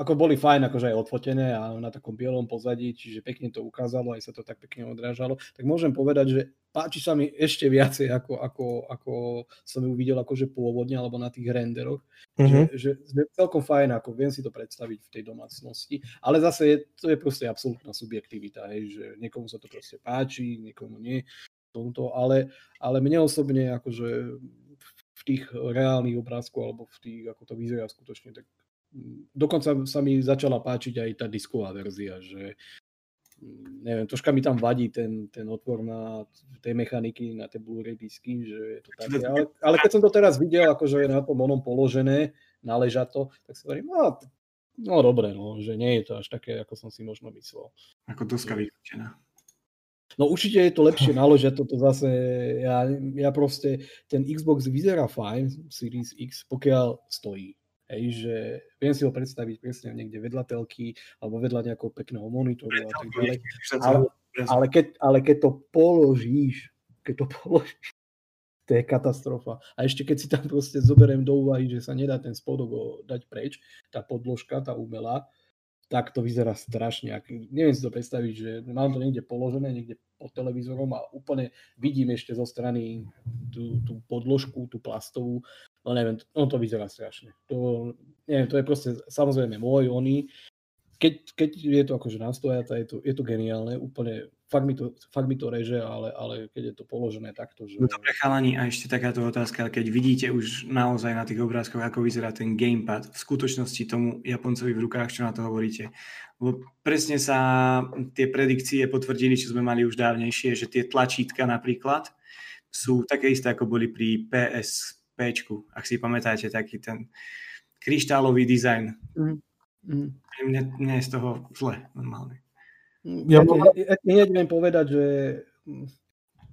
ako boli fajn, akože aj odfotené a na takom bielom pozadí, čiže pekne to ukázalo, aj sa to tak pekne odrážalo, tak môžem povedať, že páči sa mi ešte viacej, ako, ako, ako som ju videl akože pôvodne, alebo na tých renderoch. Mm-hmm. Že, že, celkom fajn, ako viem si to predstaviť v tej domácnosti, ale zase je, to je proste absolútna subjektivita, hej, že niekomu sa to proste páči, niekomu nie, tomto, ale, ale mne osobne akože v tých reálnych obrázkoch alebo v tých, ako to vyzerá skutočne, tak dokonca sa mi začala páčiť aj tá disková verzia, že mm, neviem, troška mi tam vadí ten, ten otvor na tej mechaniky, na tie Blu-ray disky, že je to také, ale, ale keď som to teraz videl, akože je na tom onom položené, naleža to, tak si hovorím, no, no dobre, no, že nie je to až také, ako som si možno myslel. Ako doska vyklúčená. No určite je to lepšie naložiť toto zase, ja, ja proste, ten Xbox vyzerá fajn, Series X, pokiaľ stojí. Hej, že viem si ho predstaviť presne niekde vedľa telky alebo vedľa nejakého pekného monitoru a tak ďalej. Ale, ale, keď, ale keď to položíš, keď to položíš, to je katastrofa. A ešte keď si tam proste zoberiem do úvahy, že sa nedá ten spodok dať preč, tá podložka, tá umelá, tak to vyzerá strašne. Neviem si to predstaviť, že mám to niekde položené, niekde pod televízorom a úplne vidím ešte zo strany tú, tú podložku, tú plastovú no neviem, on to vyzerá strašne. To, neviem, to je proste samozrejme môj, oný. Keď, keď je to akože nastojata, je to, je to geniálne, úplne, fakt mi to, fakt mi to reže, ale, ale keď je to položené takto, že... No dobre chalani, a ešte takáto otázka, keď vidíte už naozaj na tých obrázkoch, ako vyzerá ten gamepad, v skutočnosti tomu Japoncovi v rukách, čo na to hovoríte, lebo presne sa tie predikcie potvrdili, čo sme mali už dávnejšie, že tie tlačítka napríklad sú také isté, ako boli pri PS P, ak si pamätáte, taký ten kryštálový dizajn. Mm. Mm. Mne, mne je z toho zle normálne. Ja, ja, ja neviem povedať, že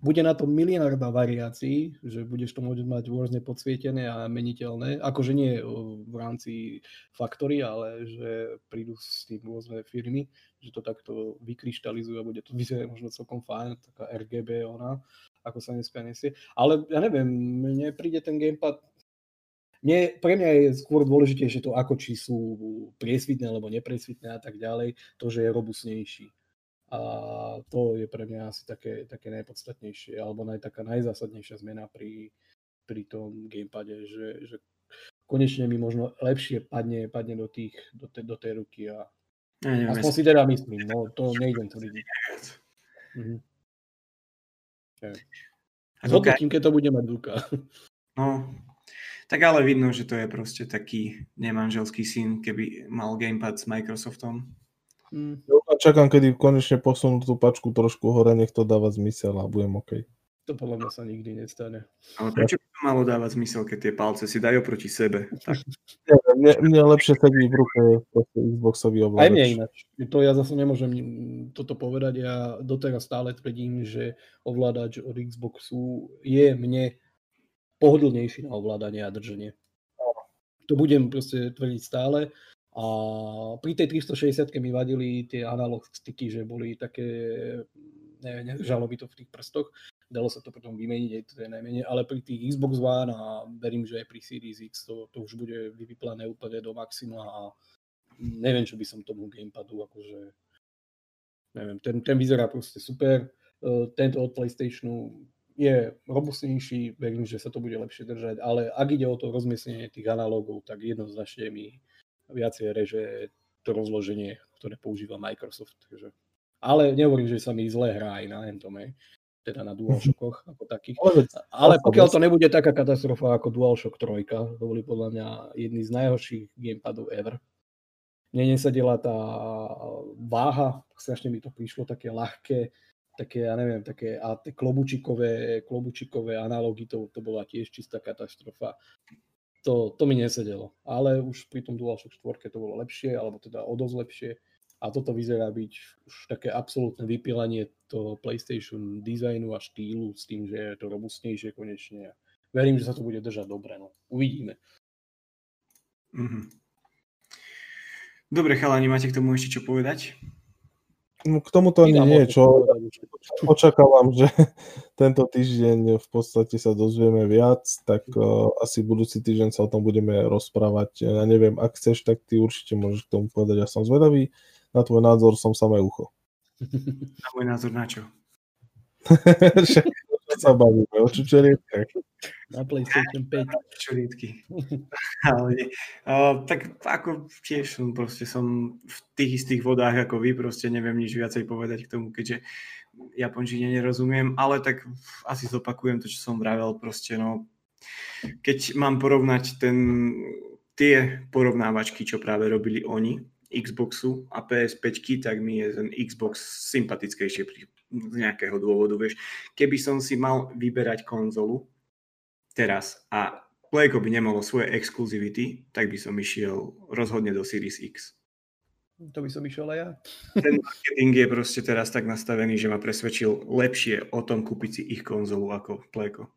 bude na to miliarda variácií, že budeš to môcť mať rôzne podsvietené a meniteľné, akože nie v rámci faktory, ale že prídu s tým rôzne firmy, že to takto vykryštalizujú a bude to vyzerať možno celkom fajn, taká RGB ona, ako sa dneska nesie. Ale ja neviem, mne príde ten gamepad mne, pre mňa je skôr dôležitejšie to, ako či sú priesvitné alebo nepriesvitné a tak ďalej, to, že je robustnejší. A to je pre mňa asi také, také najpodstatnejšie, alebo naj, taká najzásadnejšia zmena pri, pri tom gamepade, že, že konečne mi možno lepšie padne, padne do, tých, do, te, do tej ruky a ja aspoň si teda myslím, no to nejdem tvrdiť. Mhm. Zhodnotím, keď to bude mať Duka. No, tak ale vidno, že to je proste taký nemanželský syn, keby mal gamepad s Microsoftom. Mm. Čakám, kedy konečne posunú tú pačku trošku hore, nech to dáva zmysel a budem OK. To podľa mňa sa nikdy nestane. Ale prečo by to malo dávať zmysel, keď tie palce si dajú proti sebe? Tak. mne, mne lepšie sedí v ruke Xboxový ovládač. Aj mne ináč. To ja zase nemôžem toto povedať. Ja doteraz stále tvrdím, že ovládač od Xboxu je mne pohodlnejší na ovládanie a drženie. To budem proste tvrdiť stále. A pri tej 360 mi vadili tie analog sticky, že boli také, neviem, nežalo by to v tých prstoch. Dalo sa to potom vymeniť, aj to je najmenej, ale pri tých Xbox One a verím, že aj pri Series X to, to už bude vyvyplané úplne do maxima a neviem, čo by som tomu gamepadu akože neviem, ten, ten vyzerá proste super. E, tento od PlayStationu je robustnejší, verím, že sa to bude lepšie držať, ale ak ide o to rozmiestnenie tých analógov, tak jednoznačne mi viacej reže to rozloženie, ktoré používa Microsoft. Takže. Ale nehovorím, že sa mi zle hrá aj na Entome, teda na DualShockoch ako takých. Ale pokiaľ to nebude taká katastrofa ako DualShock 3, to boli podľa mňa jedný z najhorších gamepadov ever. Mne nesadila tá váha, strašne mi to prišlo také ľahké, také, ja neviem, také a tie klobučikové, klobučikové analógy, to, to bola tiež čistá katastrofa to, to mi nesedelo. Ale už pri tom DualShock 4 to bolo lepšie, alebo teda o dosť lepšie. A toto vyzerá byť už také absolútne vypilanie toho PlayStation dizajnu a štýlu s tým, že je to robustnejšie konečne. Verím, že sa to bude držať dobre. No. Uvidíme. Mm-hmm. Dobre, chalani, máte k tomu ešte čo povedať? No, k tomuto ani nie, čo očakávam, že tento týždeň v podstate sa dozvieme viac, tak uh, asi budúci týždeň sa o tom budeme rozprávať. Ja neviem, ak chceš, tak ty určite môžeš k tomu povedať. Ja som zvedavý, na tvoj názor som samé ucho. Na môj názor na čo? sa bavíme, o čučorietkách. Na PlayStation 5. Čučorietky. Ale uh, tak ako tiež som proste som v tých istých vodách ako vy, proste neviem nič viacej povedať k tomu, keďže japončine nerozumiem, ale tak asi zopakujem to, čo som vravel, proste no, keď mám porovnať ten, tie porovnávačky, čo práve robili oni, Xboxu a PS5, tak mi je ten Xbox sympatickejšie z nejakého dôvodu, vieš. Keby som si mal vyberať konzolu teraz a Playko by nemalo svoje exkluzivity, tak by som išiel rozhodne do Series X. To by som išiel aj ja. Ten marketing je proste teraz tak nastavený, že ma presvedčil lepšie o tom kúpiť si ich konzolu ako Playko.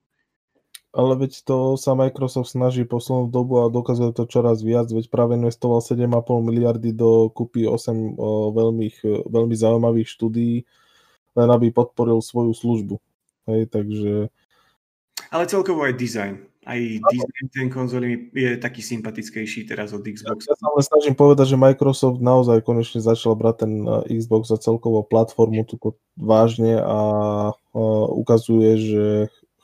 Ale veď to sa Microsoft snaží poslednú dobu a dokazuje to čoraz viac, veď práve investoval 7,5 miliardy do kúpy 8 o, veľmi, veľmi zaujímavých štúdií, len aby podporil svoju službu. Hej, takže... Ale celkovo aj design. Aj design ten konzoly je taký sympatickejší teraz od Xbox. Ja, sa ale snažím povedať, že Microsoft naozaj konečne začal brať ten eh, Xbox za celkovú platformu tuto vážne a uh, ukazuje, že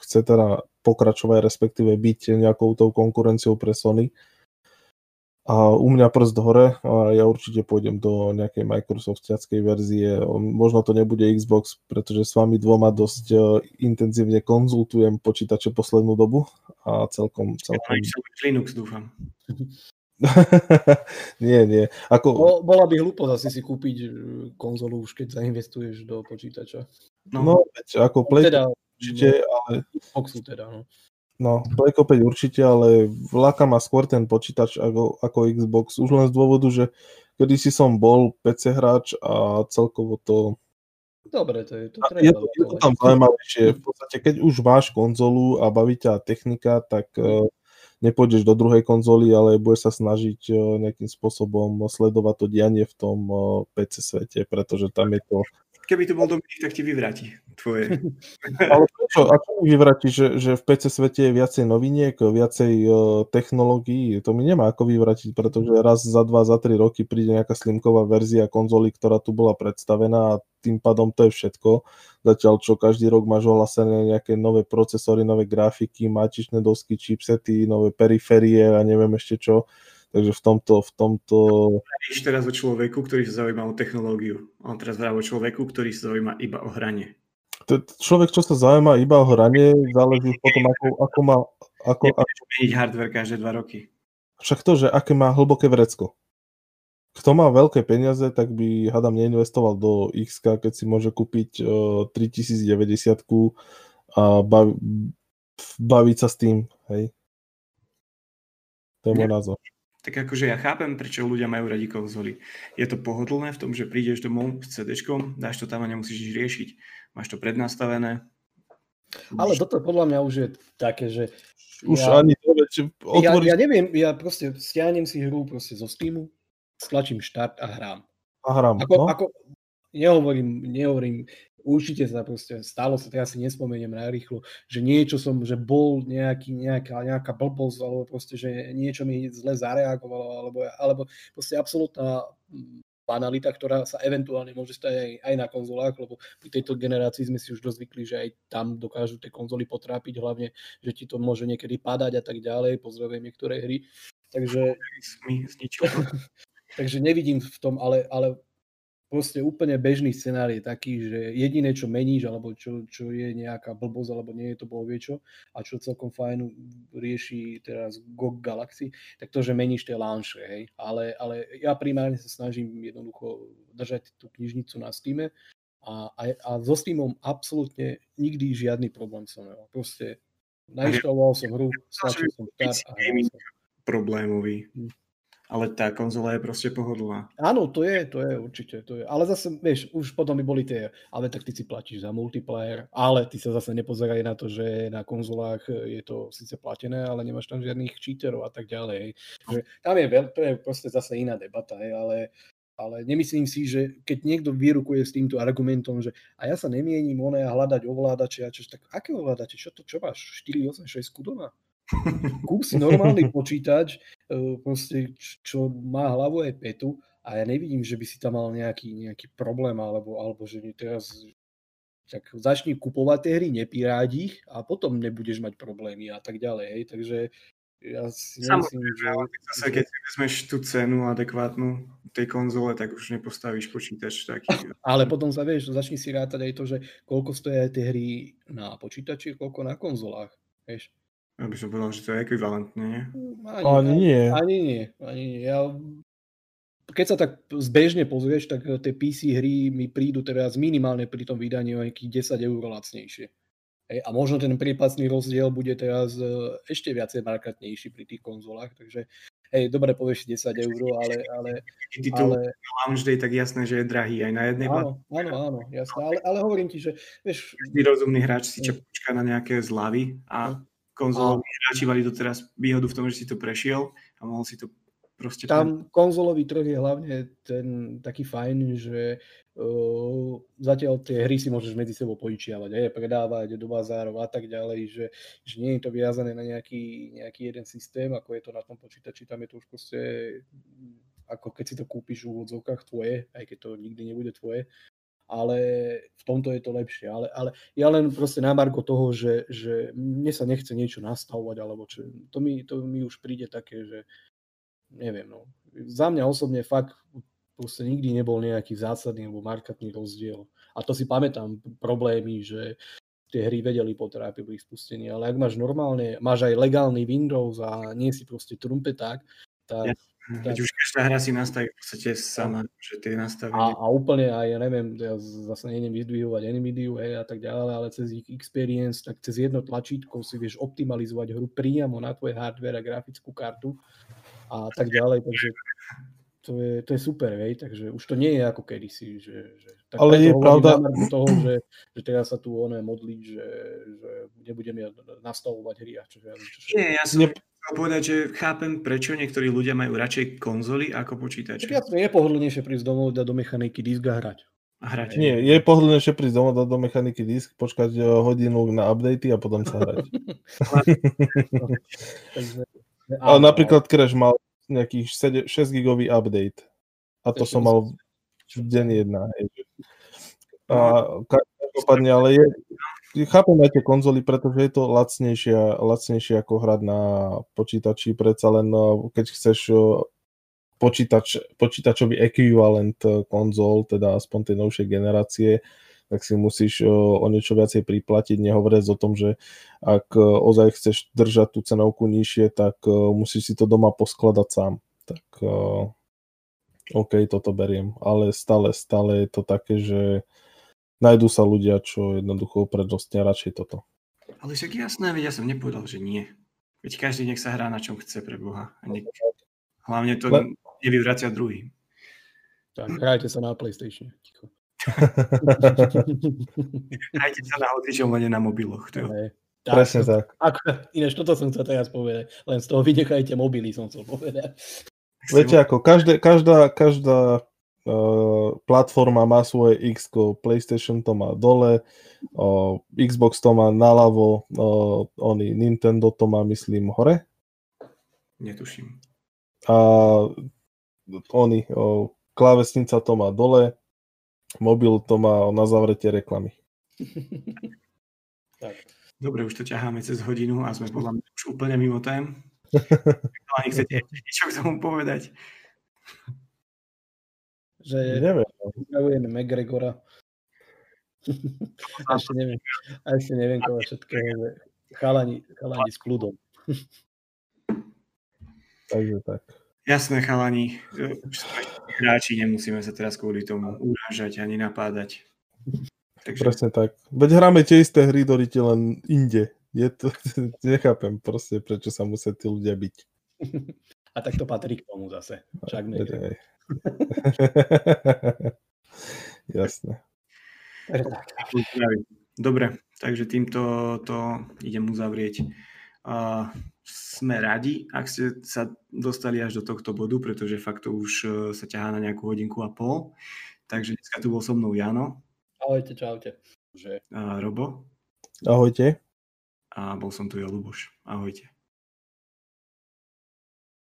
chce teda pokračovať, respektíve byť nejakou tou konkurenciou pre Sony a u mňa prst hore a ja určite pôjdem do nejakej Microsoftiackej verzie. Možno to nebude Xbox, pretože s vami dvoma dosť e, intenzívne konzultujem počítače poslednú dobu a celkom... celkom... Linux, dúfam. nie, nie. Ako... bola by hlúposť asi si kúpiť e, konzolu už keď zainvestuješ do počítača. No, no veď ako Play teda, určite, ale... Xboxu teda, no. No, Black Ops určite, ale vláka ma skôr ten počítač ako, ako Xbox. Už len z dôvodu, že kedy si som bol PC hráč a celkovo to... Dobre, to je to treba. Je to, je to tam zaujímavejšie. V podstate, keď už máš konzolu a baví ťa technika, tak uh, nepôjdeš do druhej konzoly, ale budeš sa snažiť uh, nejakým spôsobom sledovať to dianie v tom uh, PC svete, pretože tam je to Keby to bol Dominik, tak ti vyvráti tvoje. Ale prečo? Ako mi vyvráti, že, že v PC svete je viacej noviniek, viacej uh, technológií? To mi nemá ako vyvrátiť, pretože raz za dva, za tri roky príde nejaká slimková verzia konzoly, ktorá tu bola predstavená a tým pádom to je všetko. Zatiaľ čo každý rok máš ohlasené nejaké nové procesory, nové grafiky, máčičné dosky, chipsety, nové periférie a neviem ešte čo Takže v tomto... V tomto... Víš teraz o človeku, ktorý sa zaujíma o technológiu. On teraz vrá o človeku, ktorý sa zaujíma iba o hranie. To, človek, čo sa zaujíma iba o hranie, záleží potom, ako, ako má... Ako, ako... meniť hardware každé dva roky. Však to, že aké má hlboké vrecko. Kto má veľké peniaze, tak by, hadam, neinvestoval do X, keď si môže kúpiť uh, 3090 a bav, baviť sa s tým, hej. To je môj názor tak akože ja chápem, prečo ľudia majú radi konzoly. Je to pohodlné v tom, že prídeš domov s CD, dáš to tam a nemusíš nič riešiť. Máš to prednastavené. Ale toto podľa mňa už je také, že už ja, ani to, otvoríš... ja, ja neviem, ja proste stiahnem si hru proste zo Steamu, stlačím štart a hrám. A hrám, ako, no? ako, nehovorím, nehovorím, určite sa proste stalo sa, teraz si nespomeniem na rýchlo, že niečo som, že bol nejaký, nejaká, nejaká blbosť, alebo proste, že niečo mi zle zareagovalo, alebo, alebo proste absolútna banalita, ktorá sa eventuálne môže stať aj, aj na konzolách, lebo pri tejto generácii sme si už dosť zvykli, že aj tam dokážu tie konzoly potrápiť, hlavne, že ti to môže niekedy padať a tak ďalej, pozdravujem niektoré hry. Takže, takže nevidím v tom, ale, ale proste úplne bežný scenár je taký, že jediné, čo meníš, alebo čo, čo je nejaká blbosť, alebo nie je to bohvie čo, a čo celkom fajn rieši teraz GOG Galaxy, tak to, že meníš tie launche, hej. Ale, ale ja primárne sa snažím jednoducho držať tú knižnicu na Steam a, a, a so Steamom absolútne nikdy žiadny problém som nemal. Proste nainštaloval som hru, stlačil som štart a problémový. Ale tá konzola je proste pohodlná. Áno, to je, to je určite. To je. Ale zase, vieš, už potom by boli tie, ale tak ty si platíš za multiplayer, ale ty sa zase nepozeraj na to, že na konzolách je to síce platené, ale nemáš tam žiadnych cheaterov a tak ďalej. Že tam je veľ, to je proste zase iná debata, ale, ale nemyslím si, že keď niekto vyrukuje s týmto argumentom, že a ja sa nemienim oné a hľadať ovládače a čo, tak aké ovládače? Čo to, čo máš? 4, 8, 6 doma? Kúp si normálny počítač, e, proste, čo má hlavu aj petu a ja nevidím, že by si tam mal nejaký, nejaký problém, alebo, alebo že teraz tak začni kupovať tie hry, nepíráť ich a potom nebudeš mať problémy a tak ďalej. Hej. Takže ja si nemyslím, že... Zase, keď si vezmeš tú cenu adekvátnu tej konzole, tak už nepostavíš počítač taký. Ale potom sa vieš, začni si rátať aj to, že koľko stojí tie hry na počítači, koľko na konzolách. Vieš. Ja by som povedal, že to je ekvivalentné, nie? Ani, ani nie. Ani nie. Ani nie. Ja, keď sa tak zbežne pozrieš, tak tie PC hry mi prídu teraz minimálne pri tom vydaní o nejakých 10 eur lacnejšie. Hej, a možno ten prípadný rozdiel bude teraz e, ešte viacej markantnejší pri tých konzolách, takže hej, dobre povieš 10 eur, ale... ale, ale... launch day, tak jasné, že je drahý aj na jednej Áno, áno, áno, jasné, ale, ale hovorím ti, že vieš... Každý rozumný hráč si počká na nejaké zlavy a konzoloví a... hráči mali doteraz výhodu v tom, že si to prešiel a mohol si to proste... Tam konzolový trh je hlavne ten taký fajn, že uh, zatiaľ tie hry si môžeš medzi sebou požičiavať, aj predávať do bazárov a tak ďalej, že, že nie je to viazané na nejaký, nejaký jeden systém, ako je to na tom počítači, tam je to už proste ako keď si to kúpiš v úvodzovkách tvoje, aj keď to nikdy nebude tvoje, ale v tomto je to lepšie. Ale, ale ja len proste na marko toho, že, že mne sa nechce niečo nastavovať, alebo čo, to mi, to mi už príde také, že neviem, no. Za mňa osobne fakt proste nikdy nebol nejaký zásadný alebo markantný rozdiel. A to si pamätám problémy, že tie hry vedeli potrápiť pri spustení, ale ak máš normálne, máš aj legálny Windows a nie si proste trumpeták, tak, Veď už každá hra si nastaví v podstate sama, že tie nastavenie. A, a úplne aj, ja neviem, ja zase neviem vyzdvihovať Nvidia hej, a tak ďalej, ale cez ich experience, tak cez jedno tlačítko si vieš optimalizovať hru priamo na tvoj hardware a grafickú kartu a tak ďalej, takže to je, to je super, hej, takže už to nie je ako kedysi, že, že tak ale je pravda... toho, že, že teraz sa tu ono modliť, že, že nebudem ja nastavovať hry a čo, čo, čo, Nie, ja som, chcel povedať, že chápem, prečo niektorí ľudia majú radšej konzoly ako počítače. Je pohodlnejšie prísť domov, dať do mechaniky disk a hrať. A hrať. Nie, je pohodlnejšie prísť domov, dať do mechaniky disk, počkať eh, hodinu na updaty a potom sa hrať. Ale napríklad Crash mal nejakých 6 gigový update. A to som mal v deň jedna. A každopádne, ale je, chápem aj tie konzoly, pretože je to lacnejšie, lacnejšie ako hrať na počítači, predsa len no, keď chceš počítač, počítačový ekvivalent konzol, teda aspoň tej novšej generácie, tak si musíš o niečo viacej priplatiť, nehovoriac o tom, že ak ozaj chceš držať tú cenovku nižšie, tak musíš si to doma poskladať sám. Tak OK, toto beriem, ale stále, stále je to také, že nájdú sa ľudia, čo jednoducho uprednostnia radšej toto. Ale však jasné, veď ja som nepovedal, že nie. Veď každý nech sa hrá na čom chce pre Boha. A nech... Hlavne to Le... nevyvracia druhý. Tak, hrajte sa na PlayStation. Hrajte sa na hocičom, len na mobiloch. To... Tak, Presne tak. Ak, ináč toto som chcel teraz povedať. Len z toho vynechajte mobily, som chcel povedať. Viete ako, každé, každá, každá uh, platforma má svoje X, PlayStation to má dole, uh, Xbox to má naľavo, uh, oni, Nintendo to má, myslím, hore. Netuším. A oni, uh, klávesnica to má dole, mobil to má na zavretie reklamy. tak. Dobre, už to ťaháme cez hodinu a sme podľa mňa už úplne mimo tém. Ale chcete niečo k tomu povedať? Že neviem. Pozdravujeme McGregora. a ešte neviem, a ešte neviem koho všetkého. Chalani, chalani s kľudom. Takže tak. Jasné, chalani. Hráči, nemusíme sa teraz kvôli tomu urážať ani napádať. Takže... Presne tak. Veď hráme tie isté hry, Dorite, len inde. Je to, nechápem proste, prečo sa musia tí ľudia byť. A tak to patrí k tomu zase. Však Jasné. Dobre, takže týmto to idem uzavrieť. Uh, sme radi, ak ste sa dostali až do tohto bodu, pretože fakt to už uh, sa ťahá na nejakú hodinku a pol. Takže dneska tu bol so mnou Jano. Ahojte, čaute. Že... A Robo. Ahojte. A bol som tu ja, Luboš. Ahojte.